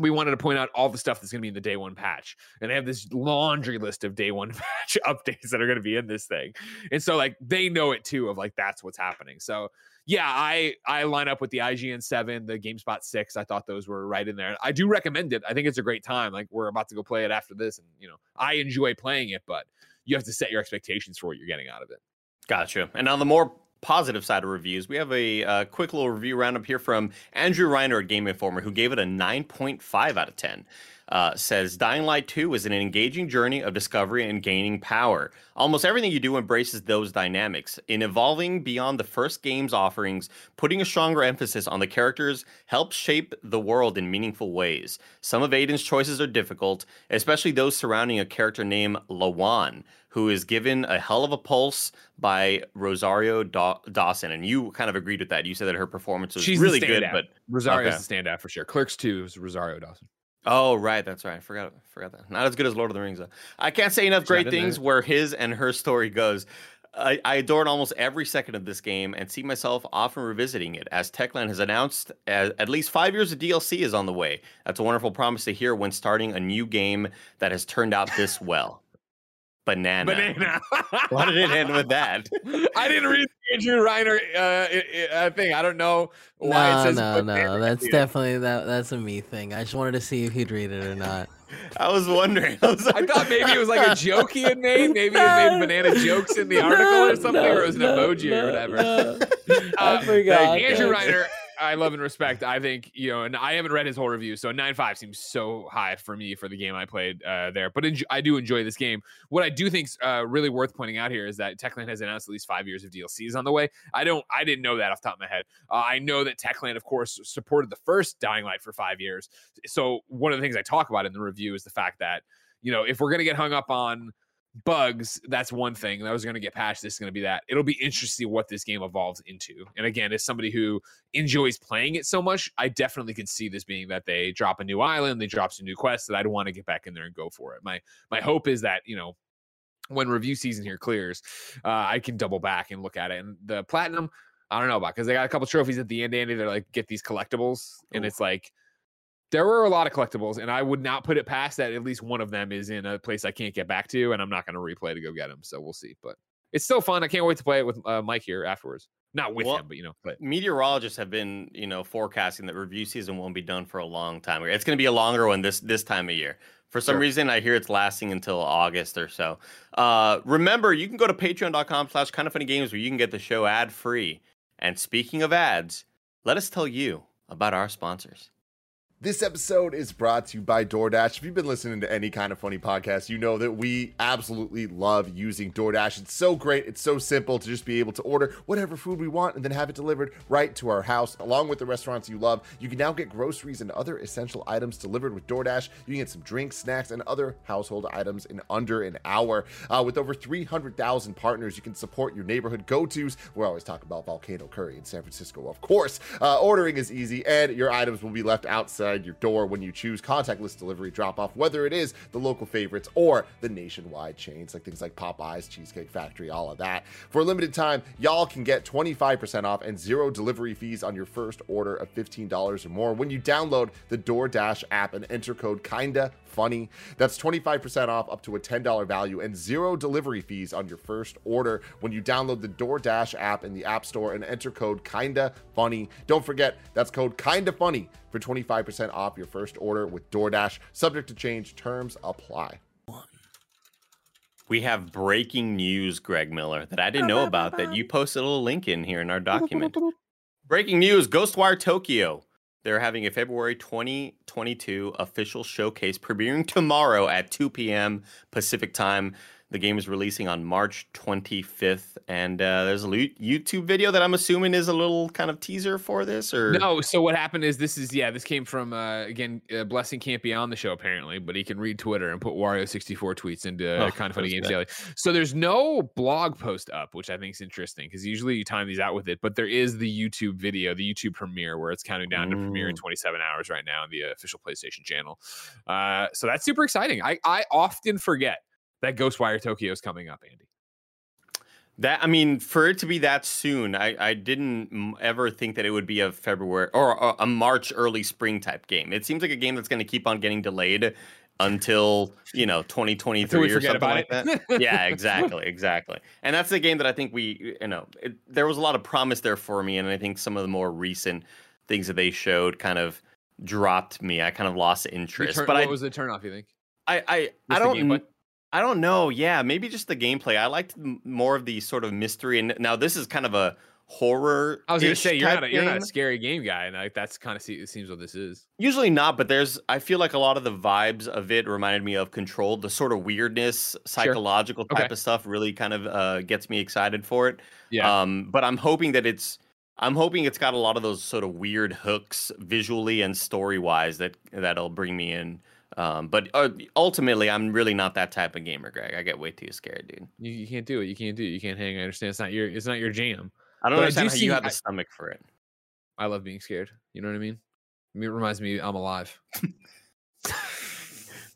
we wanted to point out all the stuff that's going to be in the day one patch and they have this laundry list of day one patch updates that are going to be in this thing. And so like they know it too of like that's what's happening. So yeah i i line up with the ign 7 the gamespot 6 i thought those were right in there. I do recommend it. I think it's a great time. Like we're about to go play it after this and you know i enjoy playing it but you have to set your expectations for what you're getting out of it. Gotcha. And on the more positive side of reviews, we have a uh, quick little review roundup here from Andrew Reiner at Game Informer, who gave it a 9.5 out of 10. Uh, says Dying Light 2 is an engaging journey of discovery and gaining power. Almost everything you do embraces those dynamics. In evolving beyond the first game's offerings, putting a stronger emphasis on the characters helps shape the world in meaningful ways. Some of Aiden's choices are difficult, especially those surrounding a character named Lawan, who is given a hell of a pulse by Rosario Daw- Dawson. And you kind of agreed with that. You said that her performance was She's really good, but rosario's Okay. the standout for sure clerks 2 is rosario dawson Oh, right. That's right. I forgot. Forgot that. Not as good as Lord of the Rings, though. I can't say enough great things there. where his and her story goes. I, I adored almost every second of this game and see myself often revisiting it, as Techland has announced at, at least five years of DLC is on the way. That's a wonderful promise to hear when starting a new game that has turned out this well. Banana. banana Why did it end with that? I didn't read the Andrew Reiner uh, i- i- uh, thing. I don't know why no, it says. no, banana no. That's here. definitely that. That's a me thing. I just wanted to see if he'd read it or not. I was wondering. I, was I thought maybe it was like a joke he had made. Maybe he made banana jokes in the article or something, or it was an emoji or whatever. I Uh, forgot. Andrew Reiner, I love and respect. I think you know, and I haven't read his whole review, so nine five seems so high for me for the game I played uh, there. But I do enjoy this game. What I do think's uh, really worth pointing out here is that Techland has announced at least five years of DLCs on the way. I don't, I didn't know that off top of my head. Uh, I know that Techland, of course, supported the first Dying Light for five years. So one of the things I talk about in the review is the fact that you know if we're gonna get hung up on bugs, that's one thing. That was going to get patched. This is going to be that. It'll be interesting what this game evolves into. And again, as somebody who enjoys playing it so much, I definitely could see this being that they drop a new island, they drop some new quests that I'd want to get back in there and go for it. My my hope is that you know when review season here clears, uh, I can double back and look at it. And the platinum, I don't know about because they got a couple trophies at the end, Andy. They're like get these collectibles, and Ooh. it's like there were a lot of collectibles, and I would not put it past that at least one of them is in a place I can't get back to, and I'm not going to replay to go get them. So we'll see. But it's still fun. I can't wait to play it with uh, Mike here afterwards. Not with Well, him, but you know, but meteorologists have been, you know, forecasting that review season won't be done for a long time. It's going to be a longer one this this time of year. For some Sure. reason, I hear it's lasting until August or so. Uh, remember, you can go to patreon.com slash kind of funny games where you can get the show ad free. And speaking of ads, let us tell you about our sponsors. This episode is brought to you by DoorDash. If you've been listening to any kind of funny podcast, you know that we absolutely love using DoorDash. It's so great. It's so simple to just be able to order whatever food we want and then have it delivered right to our house, along with the restaurants you love. You can now get groceries and other essential items delivered with DoorDash. You can get some drinks, snacks, and other household items in under an hour. Uh, with over 300,000 partners, you can support your neighborhood go tos. We're always talking about Volcano Curry in San Francisco, of course. Uh, ordering is easy, and your items will be left outside your door when you choose contactless delivery drop off, whether it is the local favorites or the nationwide chains like things like Popeyes, Cheesecake Factory, all of that. For a limited time, y'all can get 25% off and zero delivery fees on your first order of $15 or more when you download the DoorDash app and enter code KINDA funny. That's 25% off up to a $10 value and zero delivery fees on your first order when you download the DoorDash app in the App Store and enter code kinda funny. Don't forget, that's code kinda funny for 25% off your first order with DoorDash. Subject to change, terms apply. We have breaking news, Greg Miller, that I didn't know about that you posted a little link in here in our document. breaking news Ghostwire Tokyo. They're having a February 2022 official showcase premiering tomorrow at 2 p.m. Pacific time. The game is releasing on March 25th, and uh, there's a YouTube video that I'm assuming is a little kind of teaser for this. Or no. So what happened is this is yeah, this came from uh, again. Uh, Blessing can't be on the show apparently, but he can read Twitter and put Wario sixty four tweets into uh, Oh, kind of funny games daily. So there's no blog post up, which I think is interesting because usually you time these out with it, but there is the YouTube video, the YouTube premiere where it's counting down to premiere in Mm. 27 hours right now on the official PlayStation channel. Uh, so that's super exciting. I I often forget that Ghostwire Tokyo is coming up, Andy. That I mean, for it to be that soon, I I didn't ever think that it would be a February or a, a March early spring type game. It seems like a game that's going to keep on getting delayed until you know 2023 we or something like that. yeah, exactly, exactly. And that's the game that I think we you know it, there was a lot of promise there for me, and I think some of the more recent things that they showed kind of dropped me. I kind of lost interest. turn- but what I was the turnoff? You think? I I, I don't? I don't know. Yeah, maybe just the gameplay. I liked more of the sort of mystery. And now this is kind of a horror. I was gonna say you're not a, you're not a scary game guy, and like that's kind of see, it seems what this is. Usually not, but there's. I feel like a lot of the vibes of it reminded me of Control. The sort of weirdness, psychological type Okay. of stuff really kind of uh, gets me excited for it. Yeah, Um, but I'm hoping that it's. I'm hoping it's got a lot of those sort of weird hooks visually and story wise that that'll bring me in. Um, but uh, ultimately, I'm really not that type of gamer, Greg. I get way too scared, dude. you, you can't do it. You can't do it. You can't hang. I understand. It's not your it's not your jam. I don't But I understand do how you see- have the I- stomach for it. I love being scared. You know what I mean? It reminds me I'm alive.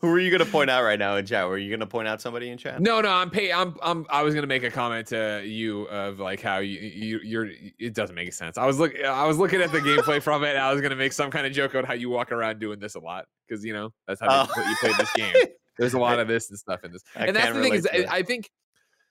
Who are you gonna point out right now in chat? Were you gonna point out somebody in chat? No, no, I'm pay. I'm, I'm. I was gonna make a comment to you of like how you, you, you're. It doesn't make sense. I was look. I was looking at the gameplay from it. And I was gonna make some kind of joke about how you walk around doing this a lot because you know that's how Oh. they, you play this game. There's a lot of this and stuff in this. I and that's the thing is, to I, I think,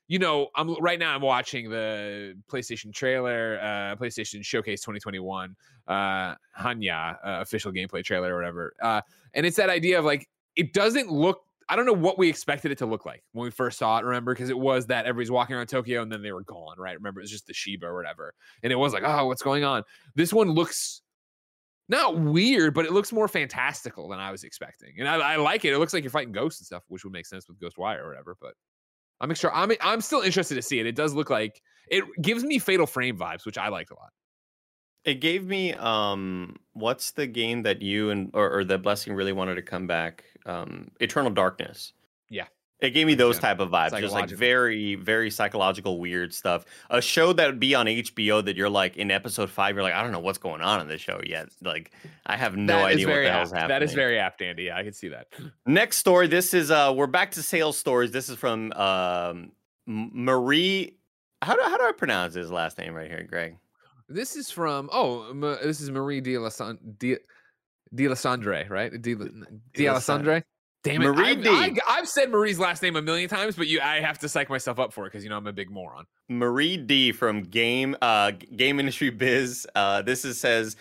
you know, I'm right now. I'm watching the PlayStation trailer, uh, PlayStation Showcase 2021, uh, Hannya uh, official gameplay trailer or whatever. Uh, and it's that idea of like it doesn't look. I don't know what we expected it to look like when we first saw it. Remember, because it was that everybody's walking around Tokyo and then they were gone, right? Remember, it was just the Shiba or whatever, and it was like, oh, what's going on? This one looks not weird, but it looks more fantastical than I was expecting, and I, I like it. It looks like you're fighting ghosts and stuff, which would make sense with Ghostwire or whatever. But I'm extra. I'm I'm still interested to see it. It does look like it gives me Fatal Frame vibes, which I liked a lot. It gave me um what's the game that you and or, or blessing really wanted to come back? Um Eternal Darkness. Yeah. It gave me those Yeah. type of vibes. Just like very, very psychological, weird stuff. A show that would be on HBO that you're like in episode five, you're like, I don't know what's going on in this show yet. Like, I have no That idea what the hell's apt. happening. That is very apt, Andy. Yeah, I can see that. Next story. This is uh we're back to sales stories. This is from um Marie. How do how do I pronounce his last name right here, Greg? This is from oh, this is Marie de la San, de, de la right? De, la- de. Damn it, Marie I've, D. I, I've said Marie's last name a million times, but you, I have to psych myself up for it because you know I'm a big moron. Marie D from Game uh Game Industry Biz. Uh this is says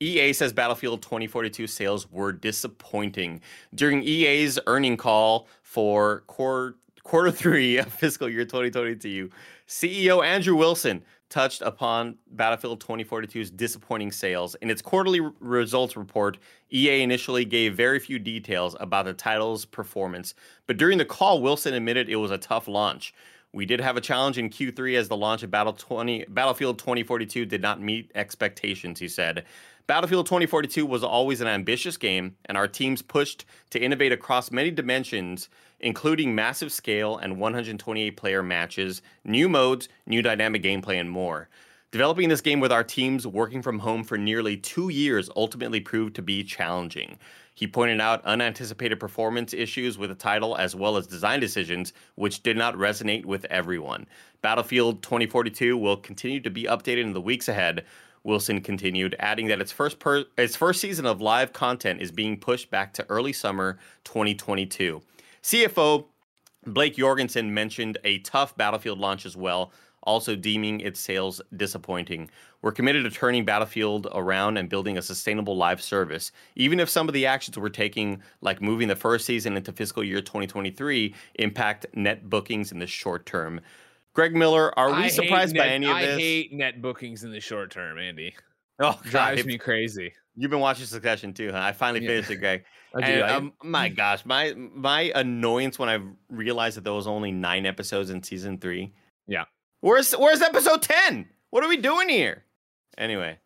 EA says Battlefield 2042 sales were disappointing. During EA's earning call for quarter quarter 3 of fiscal year 2022, CEO Andrew Wilson touched upon Battlefield 2042's disappointing sales. In its quarterly results report, EA initially gave very few details about the title's performance, but during the call, Wilson admitted it was a tough launch. We did have a challenge in Q3 as the launch of Battle 20, Battlefield 2042 did not meet expectations, he said. Battlefield 2042 was always an ambitious game, and our teams pushed to innovate across many dimensions, including massive scale and 128 player matches, new modes, new dynamic gameplay, and more. Developing this game with our teams working from home for nearly two years ultimately proved to be challenging. He pointed out unanticipated performance issues with the title as well as design decisions, which did not resonate with everyone. Battlefield 2042 will continue to be updated in the weeks ahead. Wilson continued, adding that its first per- its first season of live content is being pushed back to early summer 2022. CFO Blake Jorgensen mentioned a tough Battlefield launch as well, also deeming its sales disappointing. We're committed to turning Battlefield around and building a sustainable live service. Even if some of the actions we're taking, like moving the first season into fiscal year 2023, impact net bookings in the short term. Greg Miller, are we I surprised by any of I this? I hate net bookings in the short term, Andy. oh, Drives me crazy. You've been watching Succession too, huh? I finally Yeah. finished it, Greg. I do. I- um, my gosh, my my annoyance when I realized that there was only nine episodes in season three. Yeah. Where's where's episode ten? What are we doing here? Anyway,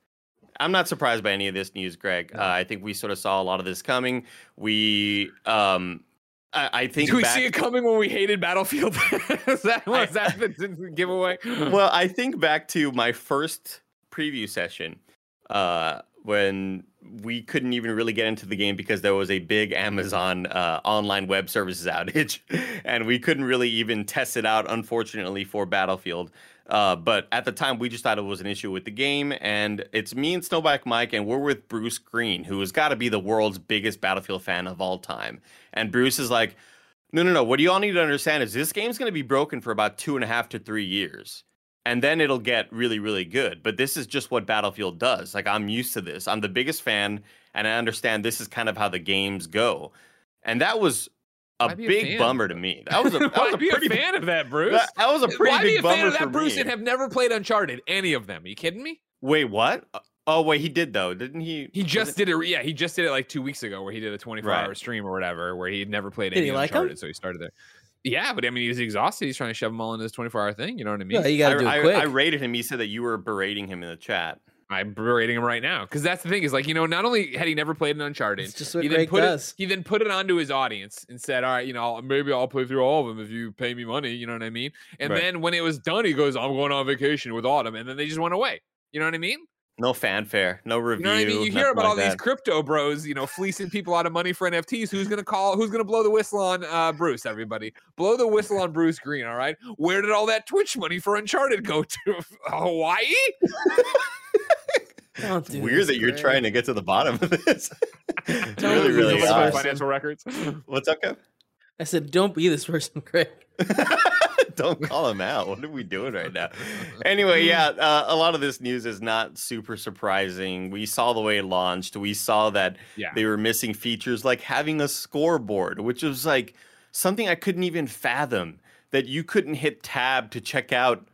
I'm not surprised by any of this news, Greg. Uh, I think we sort of saw a lot of this coming. We um, I, I think Do we see it coming when we hated Battlefield? is that, was that the giveaway? well, I think back to my first preview session. Uh, when we couldn't even really get into the game because there was a big Amazon uh, online web services outage, and we couldn't really even test it out, unfortunately, for Battlefield. Uh, but at the time, we just thought it was an issue with the game, and it's me and Snowbike Mike, and we're with Bruce Green, who has got to be the world's biggest Battlefield fan of all time. And Bruce is like, "No, no, no. What you all need to understand is this game's going to be broken for about two and a half to three years." And then it'll get really really good but this is just what battlefield does like i'm used to this i'm the biggest fan and i understand this is kind of how the games go and that was a Why be a big bummer to me that was a, that was a be pretty a fan of that, Bruce? that, that was a pretty Why be big a fan of that, Bruce, me. and have never played Uncharted? Any of them? Are you kidding me? wait what uh, oh wait he did though didn't he He just did it. Yeah, he just did it like two weeks ago, where he did a 24 Right. hour stream or whatever, where he had never played Did any he like 'em? Uncharted, so he started there. Yeah, but I mean, he's exhausted. He's trying to shove them all into this 24 hour thing. You know what I mean? Yeah, you got to do I, it I- quick. I rated him he said that you were berating him in the chat I'm berating him right now because that's the thing is like you know not only had he never played an Uncharted, It's just what he then put does. it he then put it onto his audience and said, all right, you know maybe I'll play through all of them if you pay me money. You know what I mean? And Right. then when it was done, he goes, I'm going on vacation with Autumn, and then they just went away. You know what I mean? No fanfare no review You know what I mean? You hear about like all these crypto bros, you know, fleecing people out of money for NFTs. Who's gonna call? Who's gonna blow the whistle on uh, Bruce? Everybody, blow the whistle on Bruce Green. All right. Where did all that Twitch money for Uncharted go to? Hawaii? Don't it's weird that you're Greg. trying to get to the bottom of this Don't really really this, Look at my Greg. odd. financial records. what's up Kev? I said, don't be this person, Craig." Don't call him out. What are we doing right now? Anyway, yeah, uh, a lot of this news is not super surprising. We saw the way it launched. We saw that Yeah. they were missing features like having a scoreboard, which was like something I couldn't even fathom that you couldn't hit tab to check out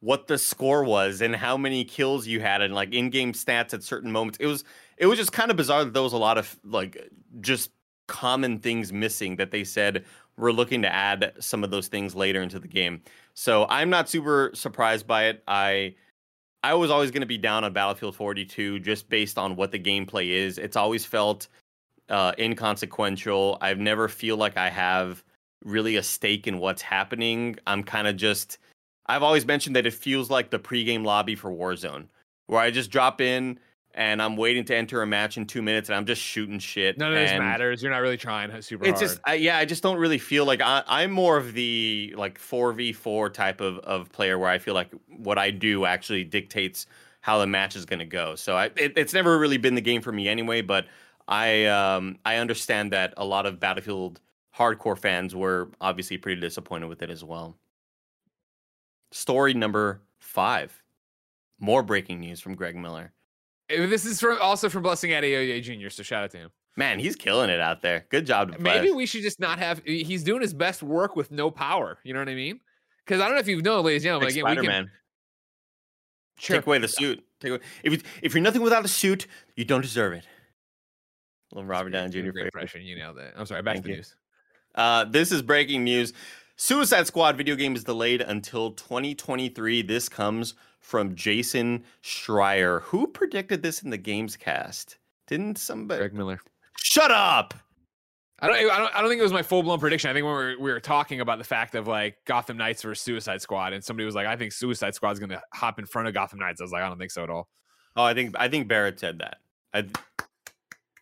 what the score was and how many kills you had and like in-game stats at certain moments. It was it was just kind of bizarre that there was a lot of like just common things missing that they said we're looking to add some of those things later into the game. So I'm not super surprised by it. I I was always going to be down on Battlefield 42 just based on what the gameplay is. It's always felt uh, inconsequential. I've never feel like I have really a stake in what's happening. I'm kind of just. I've always mentioned that it feels like the pregame lobby for Warzone, where I just drop in and I'm waiting to enter a match in two minutes and I'm just shooting shit. None of this matters. You're not really trying super it's hard. just I, yeah i just don't really feel like I, i'm more of the like 4v4 type of, of player where i feel like what i do actually dictates how the match is going to go so I, it, it's never really been the game for me anyway but i um i understand that a lot of battlefield hardcore fans were obviously pretty disappointed with it as well story number five more breaking news from greg miller This is from also from Blessing at Adeoye Jr. So shout out to him. man he's killing it out there good job to Maybe we should just not have. He's doing his best work with no power. You know what I mean? Because I don't know if you know, ladies and gentlemen. Like Again, we can Spider-Man. sure. Take away the suit. Take away, if you, if you're nothing without a suit, you don't deserve it. Little Robert Downey Jr. Great impression. You nailed it. I'm sorry. Back Thank to the you. news. Uh, this is breaking news. Suicide Squad video game is delayed until 2023. This comes from Jason Schreier. Who predicted this in the Games Cast? Didn't somebody? Greg Miller. Shut up! I don't, I don't. I don't think it was my full blown prediction. I think when we were, we were talking about the fact of like Gotham Knights versus Suicide Squad, and somebody was like, "I think Suicide Squad's going to hop in front of Gotham Knights." I was like, "I don't think so at all." Oh, I think I think Barrett said that. I,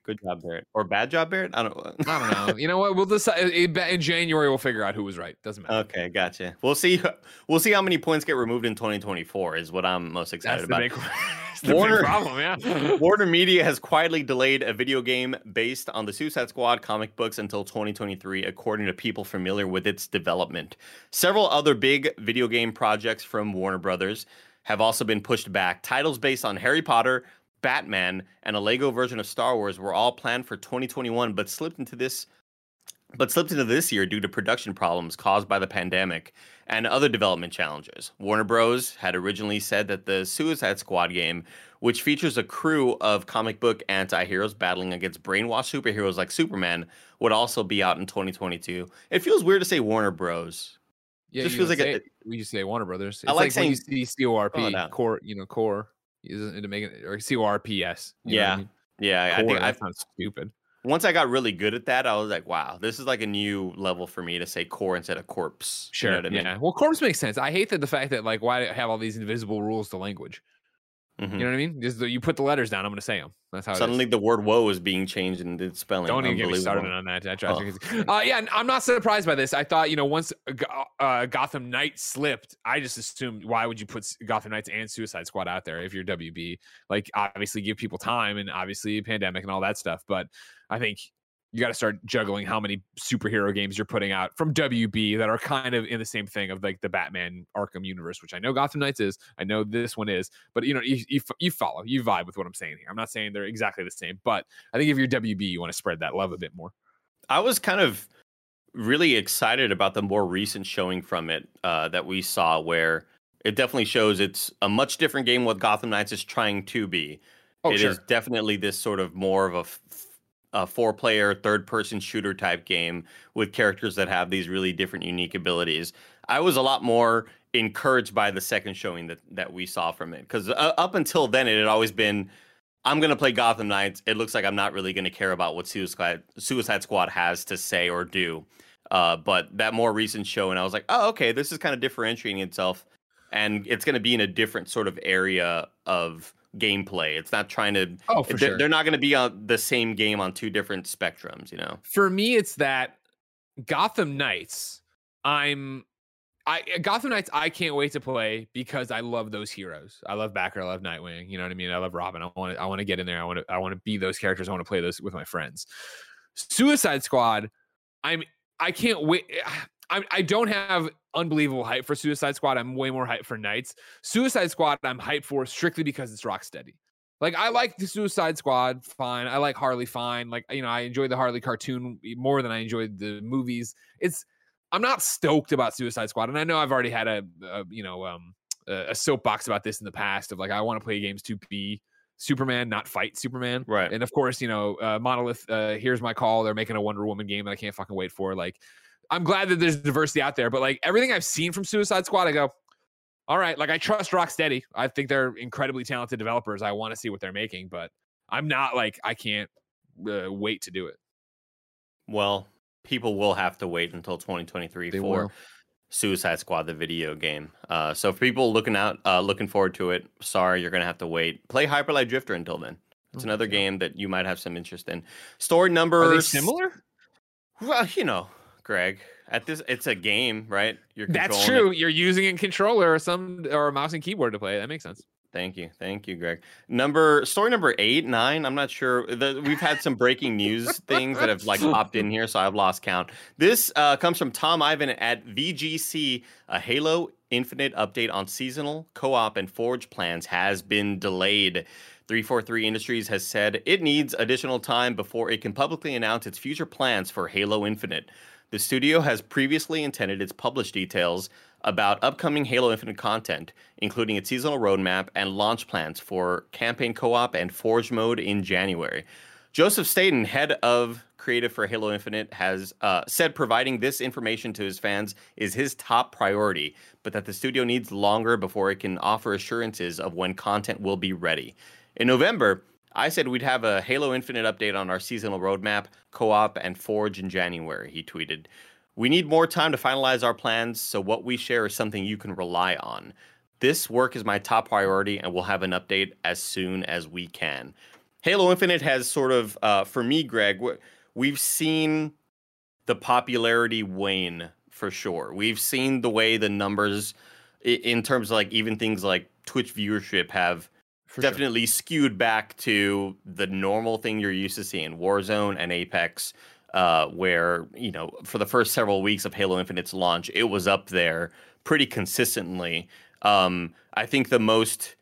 good job, Barrett. Or bad job, Barrett? I don't. I don't know. you know what? We'll decide in January. We'll figure out who was right. Doesn't matter. Okay, gotcha. We'll see. We'll see how many points get removed in 2024. Is what I'm most excited about. big, Warner- big problem. Yeah. Warner Media has quietly delayed a video game based on the Suicide Squad comic books until 2023, according to people familiar with its development. Several other big video game projects from Warner Brothers have also been pushed back. Titles based on Harry Potter, Batman, and a Lego version of Star Wars were all planned for 2021, but slipped into this but slipped into this year due to production problems caused by the pandemic and other development challenges. Warner Bros. had originally said that the Suicide Squad game, which features a crew of comic book anti heroes battling against brainwashed superheroes like Superman, would also be out in 2022. It feels weird to say Warner Bros. Yeah, Just you feels like a- say, we used to say Warner Brothers. It's I like when you saying- see CORP, Oh, no. core, you know, core. Isn't it to make it or CORPS? you Yeah, I mean? Yeah, I Core, think I, that sounds stupid. once I got really good at that, I was like, wow, this is like a new level for me to say core instead of corpse. You Sure. know what I mean? Yeah. Well, corpse makes sense. I hate that the fact that like why have all these invisible rules to language. Mhm. You know what I mean? Just the, you put the letters down. I'm going to say them. That's how. Suddenly, the word "woe" is being changed in the spelling. Don't even get me started on that. that drives me. Uh, yeah, I'm not surprised by this. I thought, you know, once uh, Gotham Knights slipped, I just assumed why would you put Gotham Knights and Suicide Squad out there if you're WB? Like, obviously, give people time and obviously pandemic and all that stuff. But I think you got to start juggling how many superhero games you're putting out from WB that are kind of in the same thing of like the Batman Arkham universe, which I know Gotham Knights is. I know this one is, but you know, you, you, you follow, you vibe with what I'm saying here. I'm not saying they're exactly the same, but I think if you're WB, you want to spread that love a bit more. I was kind of really excited about the more recent showing from it uh, that we saw, where it definitely shows it's a much different game. What Gotham Knights is trying to be. Oh, It is sure. definitely this sort of more of a, a four-player, third-person shooter type game with characters that have these really different, unique abilities. I was a lot more encouraged by the second showing that that we saw from it because uh, up until then, it had always been. I'm gonna play Gotham Knights. It looks like I'm not really gonna care about what Suicide Suicide Squad has to say or do. Uh, but that more recent show, and I was like, oh, okay, this is kind of differentiating itself, and it's gonna be in a different sort of area of gameplay. It's not trying to. Oh, for they're, sure. they're not gonna be on the same game on two different spectrums. You know. For me, it's that Gotham Knights. I'm. I Gotham Knights. I can't wait to play because I love those heroes. I love Batgirl. I love Nightwing. You know what I mean. I love Robin. I want to. I want to get in there. I want to. I want to be those characters. I want to play those with my friends. Suicide Squad. I'm. I can't wait. Eh, I, I don't have unbelievable hype for Suicide Squad. I'm way more hype for Knights. Suicide Squad. I'm hyped for strictly because it's Rocksteady. Like I like the Suicide Squad, fine. I like Harley, fine. Like you know, I enjoy the Harley cartoon more than I enjoyed the movies. It's I'm not stoked about Suicide Squad, and I know I've already had a, a you know um, a a soapbox about this in the past of like I want to play games to be Superman, not fight Superman. Right. And of course, you know, uh, Monolith. Uh, here's my call. They're making a Wonder Woman game that I can't fucking wait for. Like, I'm glad that there's diversity out there, but like everything I've seen from Suicide Squad, I go, all right. Like I trust Rocksteady. I think they're incredibly talented developers. I want to see what they're making, but I'm not like I can't uh, wait to do it. Well, people will have to wait until 2023 They for will. Suicide Squad, the video game. Uh, so for people looking out, uh, looking forward to it, sorry, you're gonna have to wait. Play Hyper Light Drifter until then. It's another game that you might have some interest in. Story number Are they similar? Well, you know, Greg, at this, it's a game, right? You're That's true. it. You're using a controller or some or a mouse and keyboard to play. That makes sense. Thank you, thank you, Greg. Number story number eight, nine. I'm not sure. The, we've had some breaking news things that have like popped in here, so I've lost count. This uh, comes from Tom Ivan at VGC. A Halo Infinite update on seasonal, co-op, and Forge plans has been delayed. 343 Industries has said it needs additional time before it can publicly announce its future plans for Halo Infinite. The studio has previously intended its published details about upcoming Halo Infinite content, including its seasonal roadmap and launch plans for campaign co op and Forge mode in January. Joseph Staten, head of creative for Halo Infinite, has uh, said providing this information to his fans is his top priority, but that the studio needs longer before it can offer assurances of when content will be ready. In November, I said we'd have a Halo Infinite update on our seasonal roadmap, co op, and Forge in January, he tweeted. We need more time to finalize our plans, so what we share is something you can rely on. This work is my top priority, and we'll have an update as soon as we can. Halo Infinite has sort of, uh, for me, Greg, we've seen the popularity wane for sure. We've seen the way the numbers, in terms of like even things like Twitch viewership, have For sure. definitely skewed back to the normal thing you're used to seeing Warzone and Apex, uh, where, you know, for the first several weeks of Halo Infinite's launch, it was up there pretty consistently. Um, I think the most.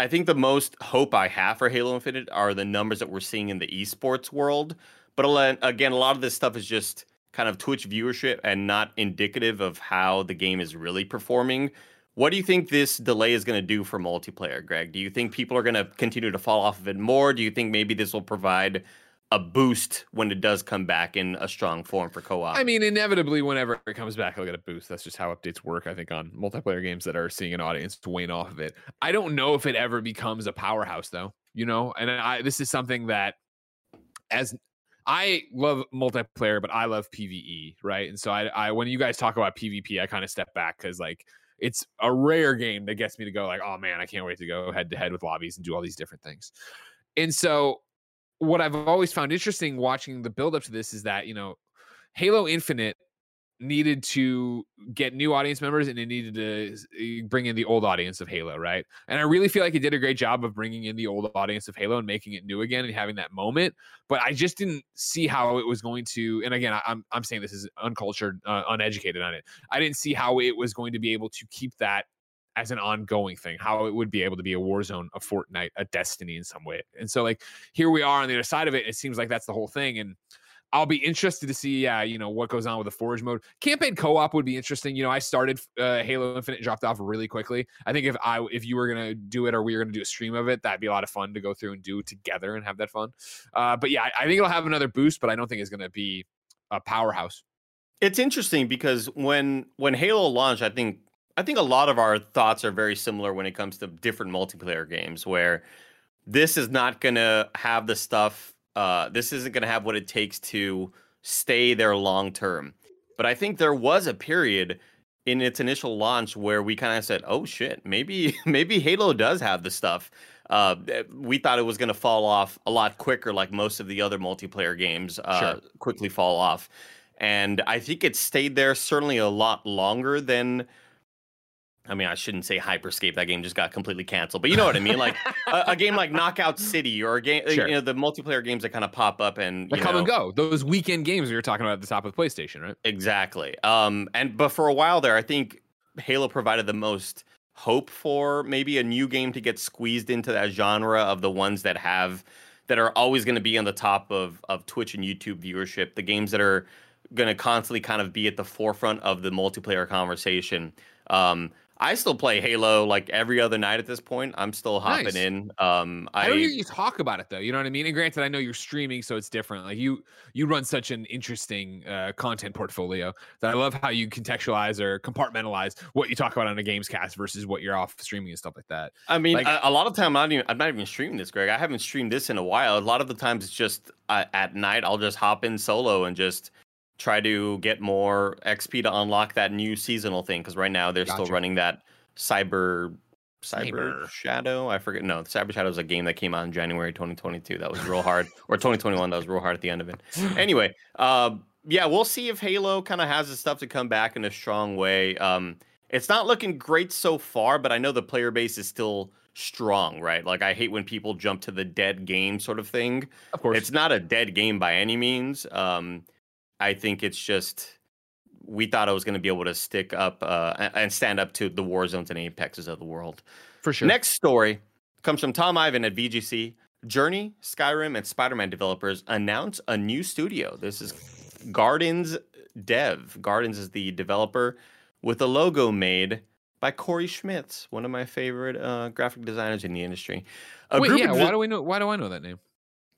I think the most hope I have for Halo Infinite are the numbers that we're seeing in the esports world. But again, a lot of this stuff is just kind of Twitch viewership and not indicative of how the game is really performing. What do you think this delay is going to do for multiplayer, Greg? Do you think people are going to continue to fall off of it more? Do you think maybe this will provide a boost when it does come back in a strong form for co-op? I mean, inevitably, whenever it comes back, it'll get a boost. That's just how updates work, I think, on multiplayer games that are seeing an audience wane off of it. I don't know if it ever becomes a powerhouse, though, you know? And I, this is something that, as I love multiplayer, but I love PvE, right? And so I, I when you guys talk about PvP, I kind of step back because, like, it's a rare game that gets me to go like, oh man, I can't wait to go head to head with lobbies and do all these different things. And so, what I've always found interesting watching the build up to this is that you know, Halo Infinite needed to get new audience members and it needed to eh, bring in the old audience of Halo, right? And I really feel like it did a great job of bringing in the old audience of Halo and making it new again and having that moment. But I just didn't see how it was going to. And again, I, am I'm saying this is uncultured, uh, uneducated on it. I didn't see how it was going to be able to keep that as an ongoing thing, how it would be able to be a Warzone, a Fortnite, a Destiny in some way. And so, like, here we are on the other side of it. It seems like that's the whole thing. And I'll be interested to see, yeah, you know, what goes on with the Forge mode. Campaign co-op would be interesting. You know, I started uh, Halo Infinite, dropped off really quickly. I think if I if you were gonna do it or we were gonna do a stream of it, that'd be a lot of fun to go through and do together and have that fun. Uh, but yeah, I, I think it'll have another boost, but I don't think it's gonna be a powerhouse. It's interesting because when when Halo launched, I think I think a lot of our thoughts are very similar when it comes to different multiplayer games where this is not gonna have the stuff uh, this isn't going to have what it takes to stay there long term. But I think there was a period in its initial launch where we kind of said, "Oh shit, maybe maybe Halo does have the stuff." Uh, eh, we thought it was going to fall off a lot quicker, like most of the other multiplayer games uh, sure. quickly fall off. And I think it stayed there certainly a lot longer than I mean, I shouldn't say Hyperscape. That game just got completely canceled. But you know what I mean? Like a, a, game like Knockout City or a game, sure. you know, the multiplayer games that kind of pop up and come know, and go. Those weekend games we were talking about at the top of the PlayStation, right? Exactly. Um, and but for a while there, I think Halo provided the most hope for maybe a new game to get squeezed into that genre of the ones that have that are always going to be on the top of of Twitch and YouTube viewership. The games that are going to constantly kind of be at the forefront of the multiplayer conversation. Um, I still play Halo like every other night at this point. I'm still hopping nice. in. Um, I, I don't hear you talk about it though. You know what I mean? And granted, I know you're streaming, so it's different. Like you, you run such an interesting uh, content portfolio that I love how you contextualize or compartmentalize what you talk about on a games cast versus what you're off streaming and stuff like that. I mean, like, a, a, lot of time I'm not even I'm not even streaming this, Greg. I haven't streamed this in a while. A lot of the times it's just uh, at night I'll just hop in solo and just try to get more XP to unlock that new seasonal thing because right now they're gotcha. still running that cyber cyber shadow? I forget no cyber shadow is a game that came out in january 2022 that was real hard. Or 2021 that was real hard at the end of it. Anyway uh, yeah we'll see if halo kind of has the stuff to come back in a strong way. Um, it's not looking great so far but i know the player base is still strong right? Like i hate when people jump to the dead game sort of thing. Of course. It's not a dead game by any means. Um, i think it's just we thought I was going to be able to stick up uh, and stand up to the war zones and apexes of the world. For sure. Next story comes from Tom Ivan at VGC. Journey, Skyrim, and Spider Man developers announce a new studio. This is Gardens Dev. Gardens is the developer with a logo made by Corey Schmitz, one of my favorite uh, graphic designers in the industry. A Wait, yeah. why do we know? Why do I know that name?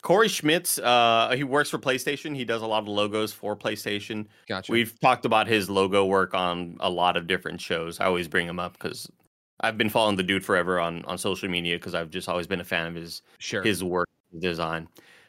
Corey Schmitz, uh, he works for PlayStation. He does a lot of logos for PlayStation. Gotcha. We've talked about his logo work on a lot of different shows. I always bring him up because I've been following the dude forever on, on social media because I've just always been a fan of his sure. his work design.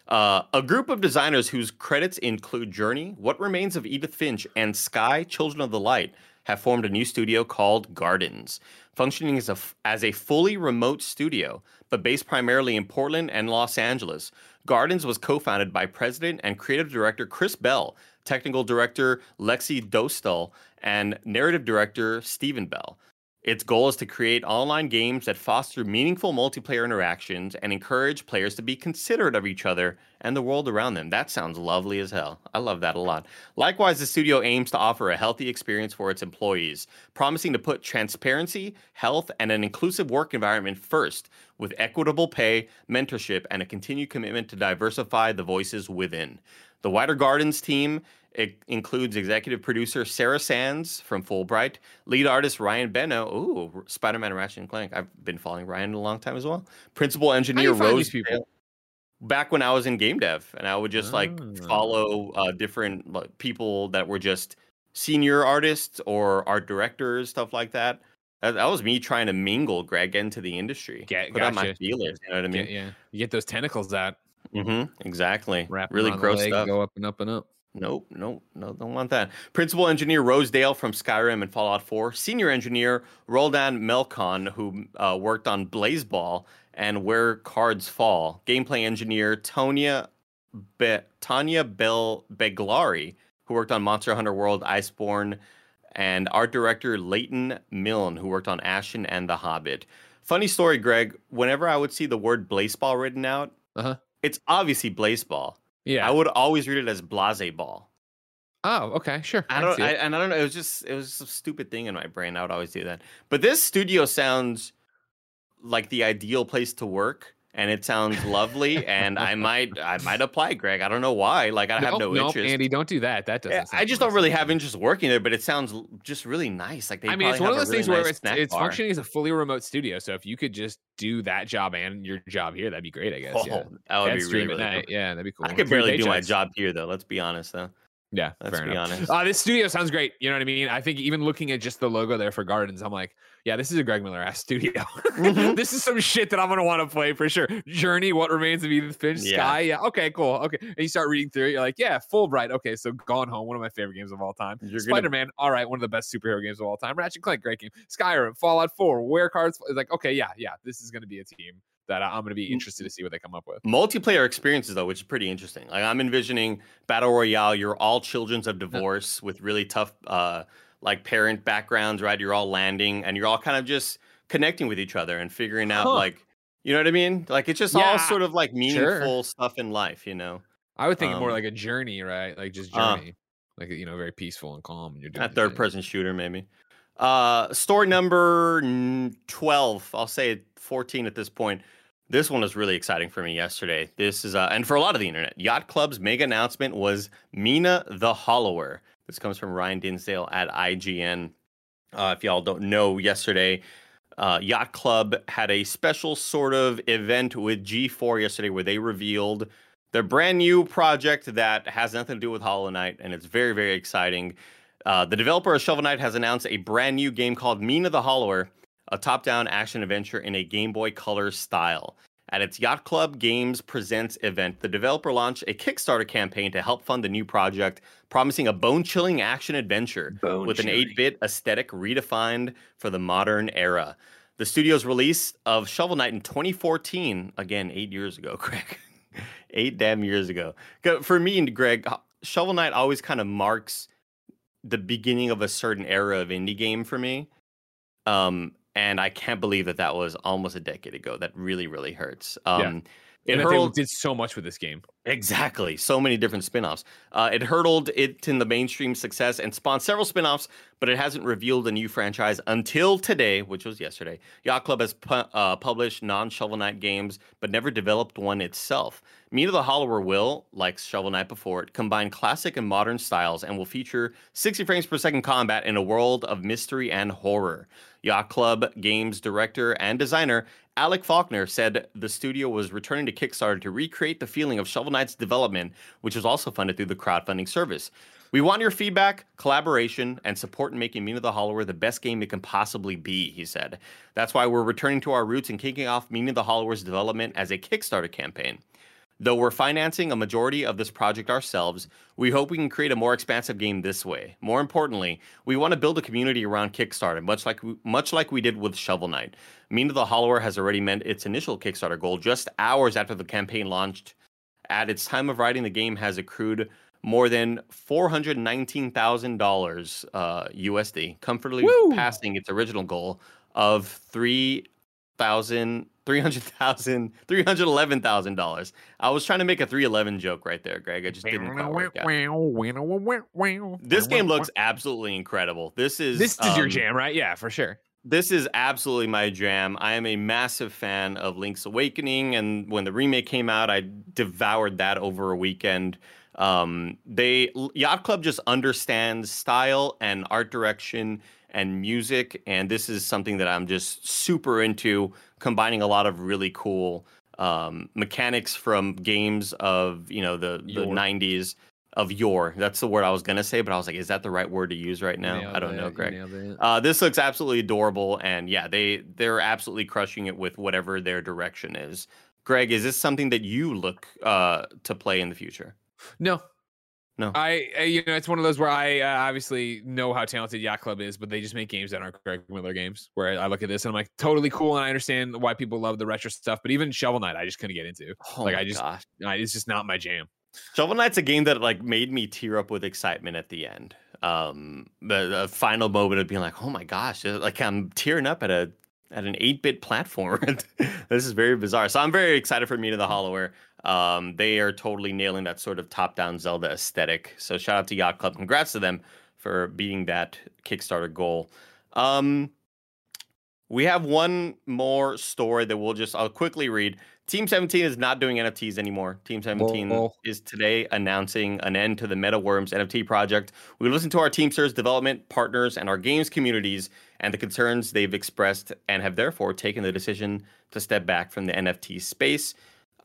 Uh, a group of designers whose credits include Journey, What Remains of Edith Finch, and Sky, Children of the Light, have formed a new studio called Gardens, functioning as a, as a fully remote studio, but based primarily in Portland and Los Angeles, Gardens was co founded by president and creative director Chris Bell, technical director Lexi Dostal, and narrative director Stephen Bell. Its goal is to create online games that foster meaningful multiplayer interactions and encourage players to be considerate of each other and the world around them. That sounds lovely as hell. I love that a lot. Likewise, the studio aims to offer a healthy experience for its employees, promising to put transparency, health, and an inclusive work environment first, with equitable pay, mentorship, and a continued commitment to diversify the voices within. The Wider Gardens team it includes executive producer Sarah Sands from Fulbright, lead artist Ryan Beno. Ooh, Spider Man Ratchet and Clank. I've been following Ryan a long time as well. Principal engineer Rose. people? Back when I was in game dev, and I would just like ah. follow uh, different like, people that were just senior artists or art directors, stuff like that. That, that was me trying to mingle, Greg, into the industry. Get, put gotcha. out my feelers. You know what I mean? Get, yeah, you get those tentacles out. Mm-hmm. Exactly. Wrap really gross leg, stuff. Go up and up and up. Nope, nope, no, don't want that. Principal engineer Rosedale from Skyrim and Fallout 4. Senior engineer Roldan Melkon, who uh, worked on Blaseball and Where Cards Fall. Gameplay engineer Tonya Be- Tanya Bell Beglari, who worked on Monster Hunter World, Iceborne, and art director Leighton Milne, who worked on Ashen and The Hobbit. Funny story, Greg. Whenever I would see the word Blaseball written out, Uh-huh. it's obviously Blaseball. Yeah. I would always read it as Blase Ball. oh, okay, sure. I can don't, I, and I don't know. It was just, it was just a stupid thing in my brain. I would always do that. But this studio sounds like the ideal place to work, and it sounds lovely. and I might, I might apply, Greg. I don't know why. Like I have no nope, interest. Andy, don't do that. That doesn't. Sound I just don't really have interest working there, but it sounds just really nice. Like they. I mean, it's one of those a things really where it's, it's bar. functioning as a fully remote studio. So if you could just do that job and your job here, that'd be great. I guess. yeah. Oh, that would And be really, really night. Yeah, that'd be cool. I could barely do my job here, though. Let's be honest, though. Yeah, Let's fair be enough. honest. Uh, this studio sounds great. You know what I mean? I think even looking at just the logo there for Gardens, I'm like, yeah, this is a Greg Miller ass studio. Mhm. this is some shit that I'm gonna want to play for sure. Journey, What Remains of Edith Finch, Yeah. Sky, yeah, okay, cool, okay. And you start reading through it, you're like, yeah, Fulbright, okay, so Gone Home, one of my favorite games of all time. Gonna- Spider Man, all right, one of the best superhero games of all time. Ratchet and Clank, great game. Skyrim, Fallout 4, Where Cards, it's like, okay, yeah, yeah, this is gonna be a team that I'm gonna be interested to see what they come up with. multiplayer experiences though which is pretty interesting like i'm envisioning battle royale you're all children's of divorce with really tough uh like parent backgrounds right you're all landing and you're all kind of just connecting with each other and figuring out Huh. like you know what i mean like it's just all sort of like sure. meaningful stuff in life you know I would think more Um, like a journey, right? Like just uh, journey, like you know, very peaceful and calm. And you're doing your third thing. person shooter maybe uh story number 12 i'll say 14 at this point this one was really exciting for me yesterday this is uh and for a lot of the internet yacht club's mega announcement was mina the hollower this comes from ryan dinsdale at ign uh, if y'all don't know yesterday uh, yacht club had a special sort of event with g4 yesterday where they revealed their brand new project that has nothing to do with hollow knight and it's very very exciting uh, the developer of Shovel Knight has announced a brand new game called Mina the Hollower, a top down action adventure in a Game Boy Color style. At its Yacht Club Games Presents event, the developer launched a Kickstarter campaign to help fund the new project, promising a bone chilling action adventure with an 8 bit aesthetic redefined for the modern era. The studio's release of Shovel Knight in 2014, again, eight years ago, Greg. eight damn years ago. For me and Greg, Shovel Knight always kind of marks the beginning of a certain era of indie game for me. Um, and I can't believe that that was almost a decade ago. That really, really hurts. Um, It and hurled did so much with this game. Exactly. So many different spin-offs. Uh, it hurdled it in the mainstream success and spawned several spin-offs, but it hasn't revealed a new franchise until today, which was yesterday. Yacht Club has pu- uh, published non-Shovel Knight games, but never developed one itself. Mina the Hollower will, like Shovel Knight before it, combine classic and modern styles and will feature 60 frames per second combat in a world of mystery and horror. Yacht Club Games director and designer Alec Faulkner said the studio was returning to Kickstarter to recreate the feeling of Shovel Knight's development, which was also funded through the crowdfunding service. We want your feedback, collaboration, and support in making Mina the Hollower the best game it can possibly be, he said. That's why we're returning to our roots and kicking off Mina the Hollower's development as a Kickstarter campaign. Though we're financing a majority of this project ourselves, we hope we can create a more expansive game this way. More importantly, we want to build a community around Kickstarter, much like we, much like we did with Shovel Knight. Mina the Hollower has already met its initial Kickstarter goal just hours after the campaign launched. At its time of writing, the game has accrued more than four hundred nineteen thousand dollars uh, USD, comfortably Woo! passing its original goal of three thousand. Three hundred thousand, three hundred eleven thousand dollars. I was trying to make a three eleven joke right there, Greg. I just didn't quite work out. This game looks absolutely incredible. This is This is your um, jam, right? Yeah, for sure. this is absolutely my jam. I am a massive fan of Link's Awakening, and when the remake came out, I devoured that over a weekend. Um, they Yacht Club just understands style and art direction and music, and this is something that I'm just super into, combining a lot of really cool um, mechanics from games of you know the the '90s of yore. That's the word I was gonna say, but I was like, is that the right word to use right now? Nailed I don't it, know, Greg. Uh, this looks absolutely adorable, and yeah, they they're absolutely crushing it with whatever their direction is. Greg, is this something that you look uh, to play in the future? No, No. I, I, you know, it's one of those where I uh, obviously know how talented Yacht Club is, but they just make games that aren't Greg Miller games. Where I look at this and I'm like, totally cool, and I understand why people love the retro stuff. But even Shovel Knight, I just couldn't get into. Oh like I just. I, it's just not my jam. Shovel Knight's a game that like made me tear up with excitement at the end. Um, the, the final moment of being like, "Oh my gosh!" uh, Like I'm tearing up at a at an eight bit platform. this is very bizarre. So I'm very excited for Mina the Hollower. Um, they are totally nailing that sort of top down Zelda aesthetic. So shout out to Yacht Club. Congrats to them for beating that Kickstarter goal. Um, we have one more story that we'll just I'll quickly read. Team 17 is not doing NFTs anymore. Team 17 Lol. is today announcing an end to the MetaWorms NFT project. We listened to our Teamsters development partners and our games communities and the concerns they've expressed and have therefore taken the decision to step back from the NFT space.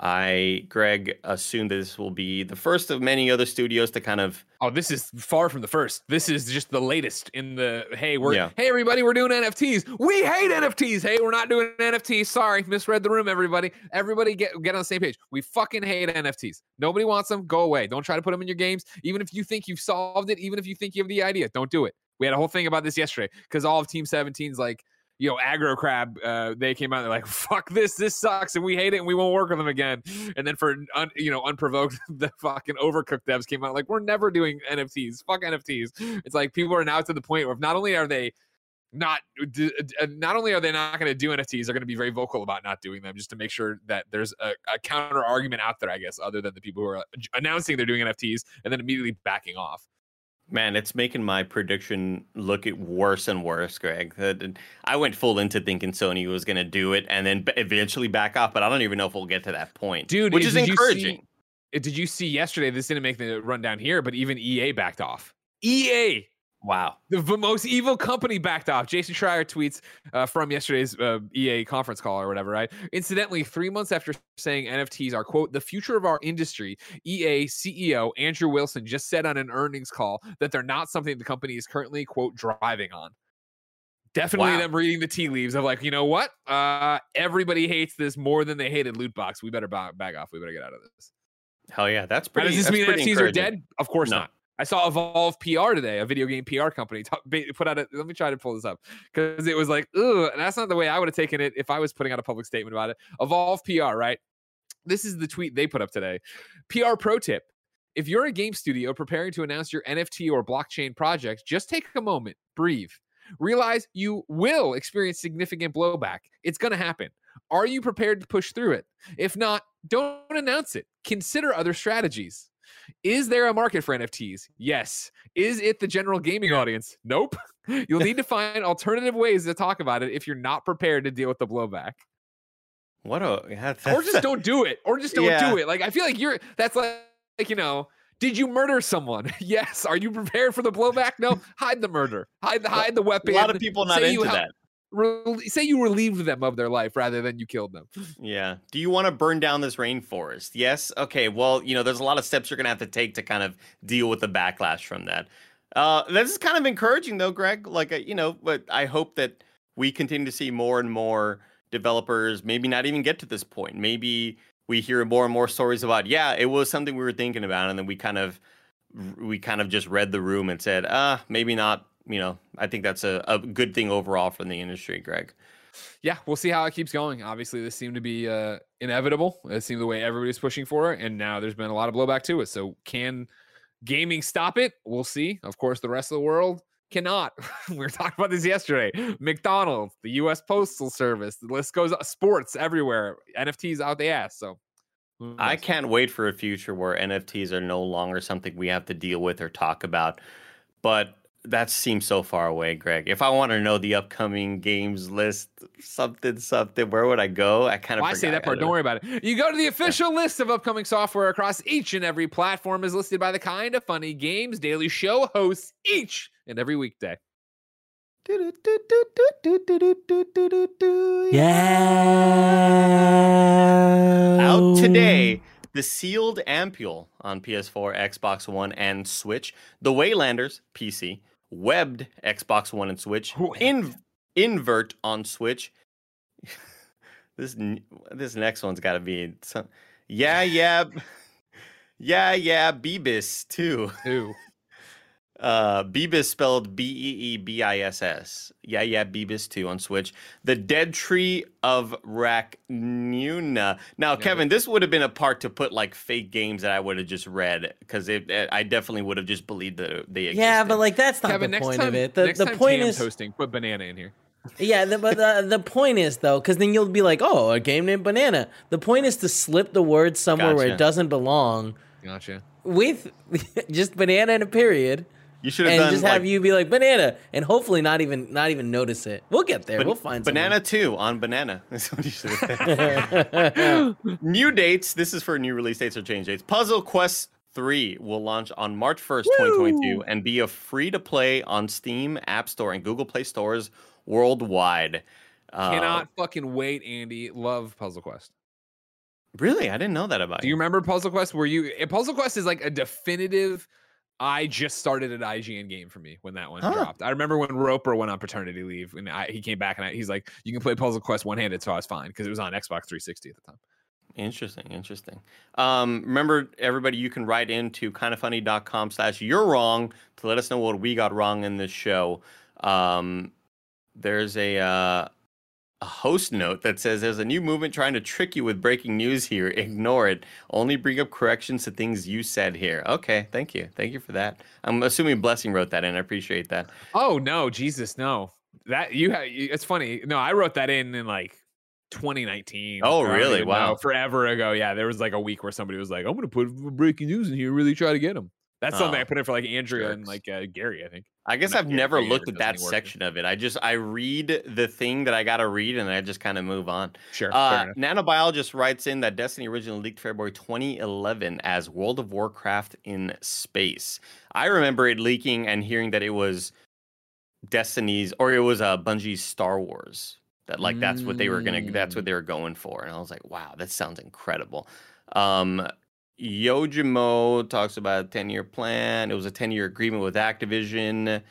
I, Greg, assume that this will be the first of many other studios to kind of Oh, this is far from the first. This is just the latest in the hey, we're Yeah. hey everybody, we're doing NFTs. We hate NFTs. Hey, we're not doing NFTs. Sorry, misread the room, everybody. Everybody get get on the same page. We fucking hate NFTs. Nobody wants them. Go away. Don't try to put them in your games. Even if you think you've solved it, even if you think you have the idea, don't do it. We had a whole thing about this yesterday because all of Team 17's like, you know, aggro crab, uh, they came out, they're like, fuck this, this sucks, and we hate it, and we won't work with them again. And then for, un, you know, unprovoked, the fucking overcooked devs came out like, we're never doing NFTs. Fuck NFTs. It's like people are now to the point where not only are they not d- not only are they not going to do NFTs, they're going to be very vocal about not doing them just to make sure that there's a, a counter argument out there, I guess, other than the people who are announcing they're doing NFTs and then immediately backing off. Man, it's making my prediction look worse and worse, Greg. I went full into thinking Sony was going to do it and then eventually back off, but I don't even know if we'll get to that point, Dude, which is you see- encouraging. Uh, Did you see yesterday? This didn't make the rundown here, but even EA backed off. EA, Wow. the v- most evil company, backed off. Jason Schreier tweets uh, from yesterday's uh, EA conference call or whatever, right? Incidentally, three months after saying NFTs are, quote, the future of our industry, EA CEO Andrew Wilson just said on an earnings call that they're not something the company is currently, quote, driving on. Definitely Wow. them reading the tea leaves of like, you know what? Uh, everybody hates this more than they hated loot box. We better back, back off. We better get out of this. Hell yeah, that's Now, pretty. does this that's mean pretty NFTs are dead? Of course No. not. I saw Evolve PR today, a video game PR company, put out a. Let me try to pull this up because it was like, and that's not the way I would have taken it if I was putting out a public statement about it. Evolve PR, right? This is the tweet they put up today. PR pro tip: If you're a game studio preparing to announce your NFT or blockchain project, just take a moment, breathe, realize you will experience significant blowback. It's going to happen. Are you prepared to push through it? If not, don't announce it. Consider other strategies. Is there a market for NFTs? Yes. Is it the general gaming audience? Nope. You'll need to find alternative ways to talk about it if you're not prepared to deal with the blowback. What a yeah, Or just don't do it. Or just don't Yeah. do it. Like I feel like you're that's like, like you know, did you murder someone? yes. Are you prepared for the blowback? No. hide the murder. Hide the hide the weapon. a lot of people not Say into help- that. Re- say you relieved them of their life rather than you killed them. Yeah. Do you want to burn down this rainforest? Yes. Okay. Well, you know, there's a lot of steps you're gonna have to take to kind of deal with the backlash from that. Uh, this is kind of encouraging, though, Greg. Like, uh, you know, but I hope that we continue to see more and more developers maybe not even get to this point. Maybe we hear more and more stories about, yeah, it was something we were thinking about, and then we kind of we kind of just read the room and said, ah, maybe not. You know, I think that's a, a good thing overall for the industry, Greg. yeah, we'll see how it keeps going. Obviously, this seemed to be uh, inevitable. It seemed the way everybody's pushing for it, and now there's been a lot of blowback to it. So, can gaming stop it? We'll see. Of course, the rest of the world cannot. we were talking about this yesterday. McDonald's, the U.S. Postal Service, the list goes. Sports everywhere. NFTs out the ass. So, I can't wait for a future where NFTs are no longer something we have to deal with or talk about. But that seems so far away, Greg. If I want to know the upcoming games list, something, something, where would I go? I kind of. Well, I say that part. Don't worry about it. You go to the official list of upcoming software across each and every platform is listed by the kind of funny games daily show hosts each and every weekday. Yeah. Out today, the sealed Ampoule on PS4, Xbox One, and Switch, the Waylanders PC, webbed Xbox One and Switch, in, invert on Switch. this this next one's got to be some, yeah yeah Yeah, yeah, Beebis too. Uh, Beebis spelled B E E B I S S. Yeah, yeah, Beebis too on Switch. The Dead Tree of Racnuna. Now, Kevin, this would have been a part to put like fake games that I would have just read because it, it- I definitely would have just believed that they existed. Yeah, but like that's not Kevin, the point time, of it. The next the time point Tam's is hosting. Put banana in here. Yeah, the, but the, the point is though, because then you'll be like, oh, a game named Banana. The point is to slip the word somewhere where it doesn't belong Gotcha. with just banana and a period, you should have and done just have like, you be like banana, and hopefully not even not even notice it. We'll get there. ban- we'll find banana someone. two on banana. That's what you should have. New dates. This is for new release dates or change dates. Puzzle Quest 3 will launch on March 1st, 2022, and be a free to play on Steam, App Store, and Google Play stores worldwide. Uh, Cannot fucking wait, Andy. Love Puzzle Quest. Really? I didn't know that about Do you remember Puzzle Quest? Were you eh, Puzzle Quest is like a definitive I just started an IGN game for me when that one Huh. dropped. I remember when Roper went on paternity leave and I, he came back and I, he's like, "You can play Puzzle Quest one handed," so I was fine because it was on Xbox 360 at the time. Interesting, interesting. Um, remember, everybody, you can write into kindafunny.com slash you're wrong to let us know what we got wrong in this show. Um, there's a, uh, a host note that says there's a new movement trying to trick you with breaking news here. Ignore it. Only bring up corrections to things you said here. Okay, thank you. Thank you for that. I'm assuming Blessing wrote that in. I appreciate that. Oh no, Jesus, no! That you have. It's funny. No, I wrote that in in like 2019. Oh, really? even know, Wow. forever ago. Yeah, there was like a week where somebody was like, "I'm going to put breaking news in here, really try to get them." That's something I put in for like Andrea and like uh, Gary. I think. I guess I've Gary never Gary looked at that section of it. I just I read the thing that I gotta read and I just kind of move on. Sure. Uh. Nanobiologist writes in that Destiny originally leaked February 2011 as World of Warcraft in space. I remember it leaking and hearing that it was Destiny's or it was uh, Bungie's Star Wars. That like that's what they were gonna that's what Mm. they were going for, and I was like, wow, that sounds incredible. Um, Yojimo talks about a 10 year plan. It was a 10 year agreement with Activision.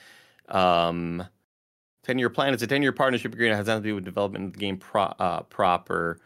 Um, 10 year plan. It's a 10 year partnership agreement. It has nothing to do with development of the game pro- uh, proper.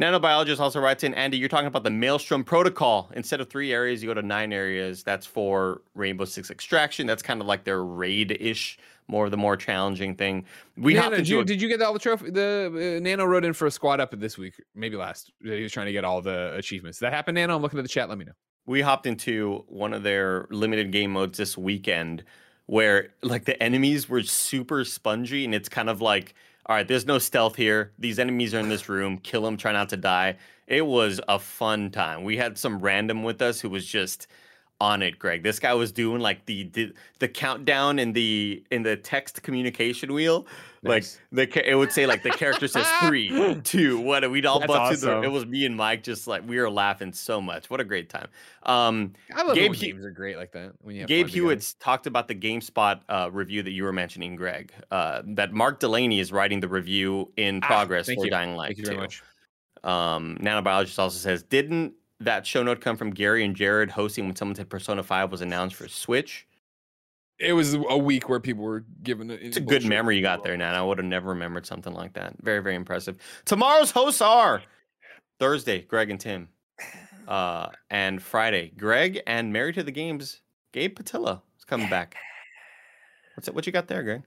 Nanobiologist also writes in Andy, you're talking about the Maelstrom protocol. Instead of three areas, you go to nine areas. That's for Rainbow Six Extraction. That's kind of like their raid ish, more of the more challenging thing. We Nano, did, you, a- did you get all the trophy? The uh, Nano wrote in for a squad up this week, maybe last. He was trying to get all the achievements. Did that happen, Nano? I'm looking at the chat. Let me know. we hopped into one of their limited game modes this weekend where like the enemies were super spongy and it's kind of like all right there's no stealth here these enemies are in this room kill them try not to die it was a fun time we had some random with us who was just on it greg this guy was doing like the the, the countdown in the in the text communication wheel Nice. like the it would say like the character says three two what we'd all to the it was me and mike just like we were laughing so much what a great time um I love Gabe games are great like that. When you have Gabe. Hewitt's talked about the GameSpot uh, review that you were mentioning, Greg. Uh, that Mark Delaney is writing the review in Ah, progress thank for you. Dying Light Thank you very 2. much. Um, Nanobiologist also says, didn't that show note come from Gary and Jared hosting when someone said Persona 5 was announced for Switch? It was a week where people were given. It's a good memory you got there, Nan. I would have never remembered something like that. Very, very impressive. Tomorrow's hosts are Thursday, Greg and Tim. Uh, and Friday, Greg and Married to the Games, Gabe Patilla is coming back. What's it? What you got there, Greg?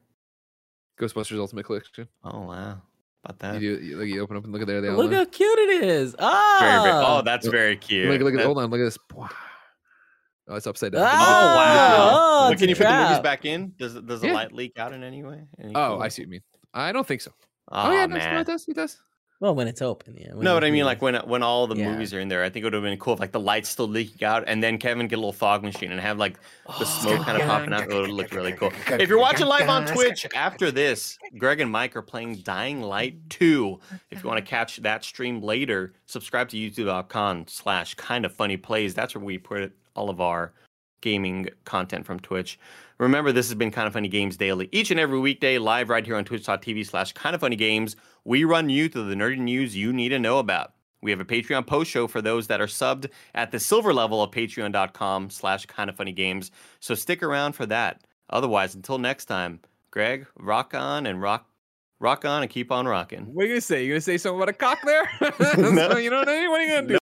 Ghostbusters Ultimate Collection. Oh wow, about that. You, do, you, look, you open up and look at there. They all Look are. how cute it is. Ah, Very, very, oh, that's very cute. Look, look at That- hold on, look at this. Wow. Oh, it's upside down. Oh Ah, wow! oh, can a you put the movies back in? Does does the Yeah. light leak out in any way? Any Oh, cool- I see what you mean. I don't think so. Oh, Oh, yeah, no, no, it does. It does. Well, when it's open, yeah. when No, but I mean, like when when all the Yeah. movies are in there, I think it would have been cool if like the lights still leaking out, and then Kevin get a little fog machine and have like the oh, smoke kind of popping out. It would look really cool. If you're watching live on Twitch after this, Greg and Mike are playing Dying Light 2. If you want to catch that stream later, subscribe to youtube.com slash kind of funny plays. That's where we put all of our gaming content from Twitch. Remember, this has been Kind of Funny Games Daily. Each and every weekday, live right here on twitch.tv slash kind of funny games. We run you through the nerdy news you need to know about. We have a Patreon post show for those that are subbed at the silver level of patreon.com slash kind of funny games. So stick around for that. Otherwise, until next time, Greg, rock on and rock rock on and keep on rocking. What are you gonna say? You gonna say something about a cock there? No. you don't know what are you gonna do?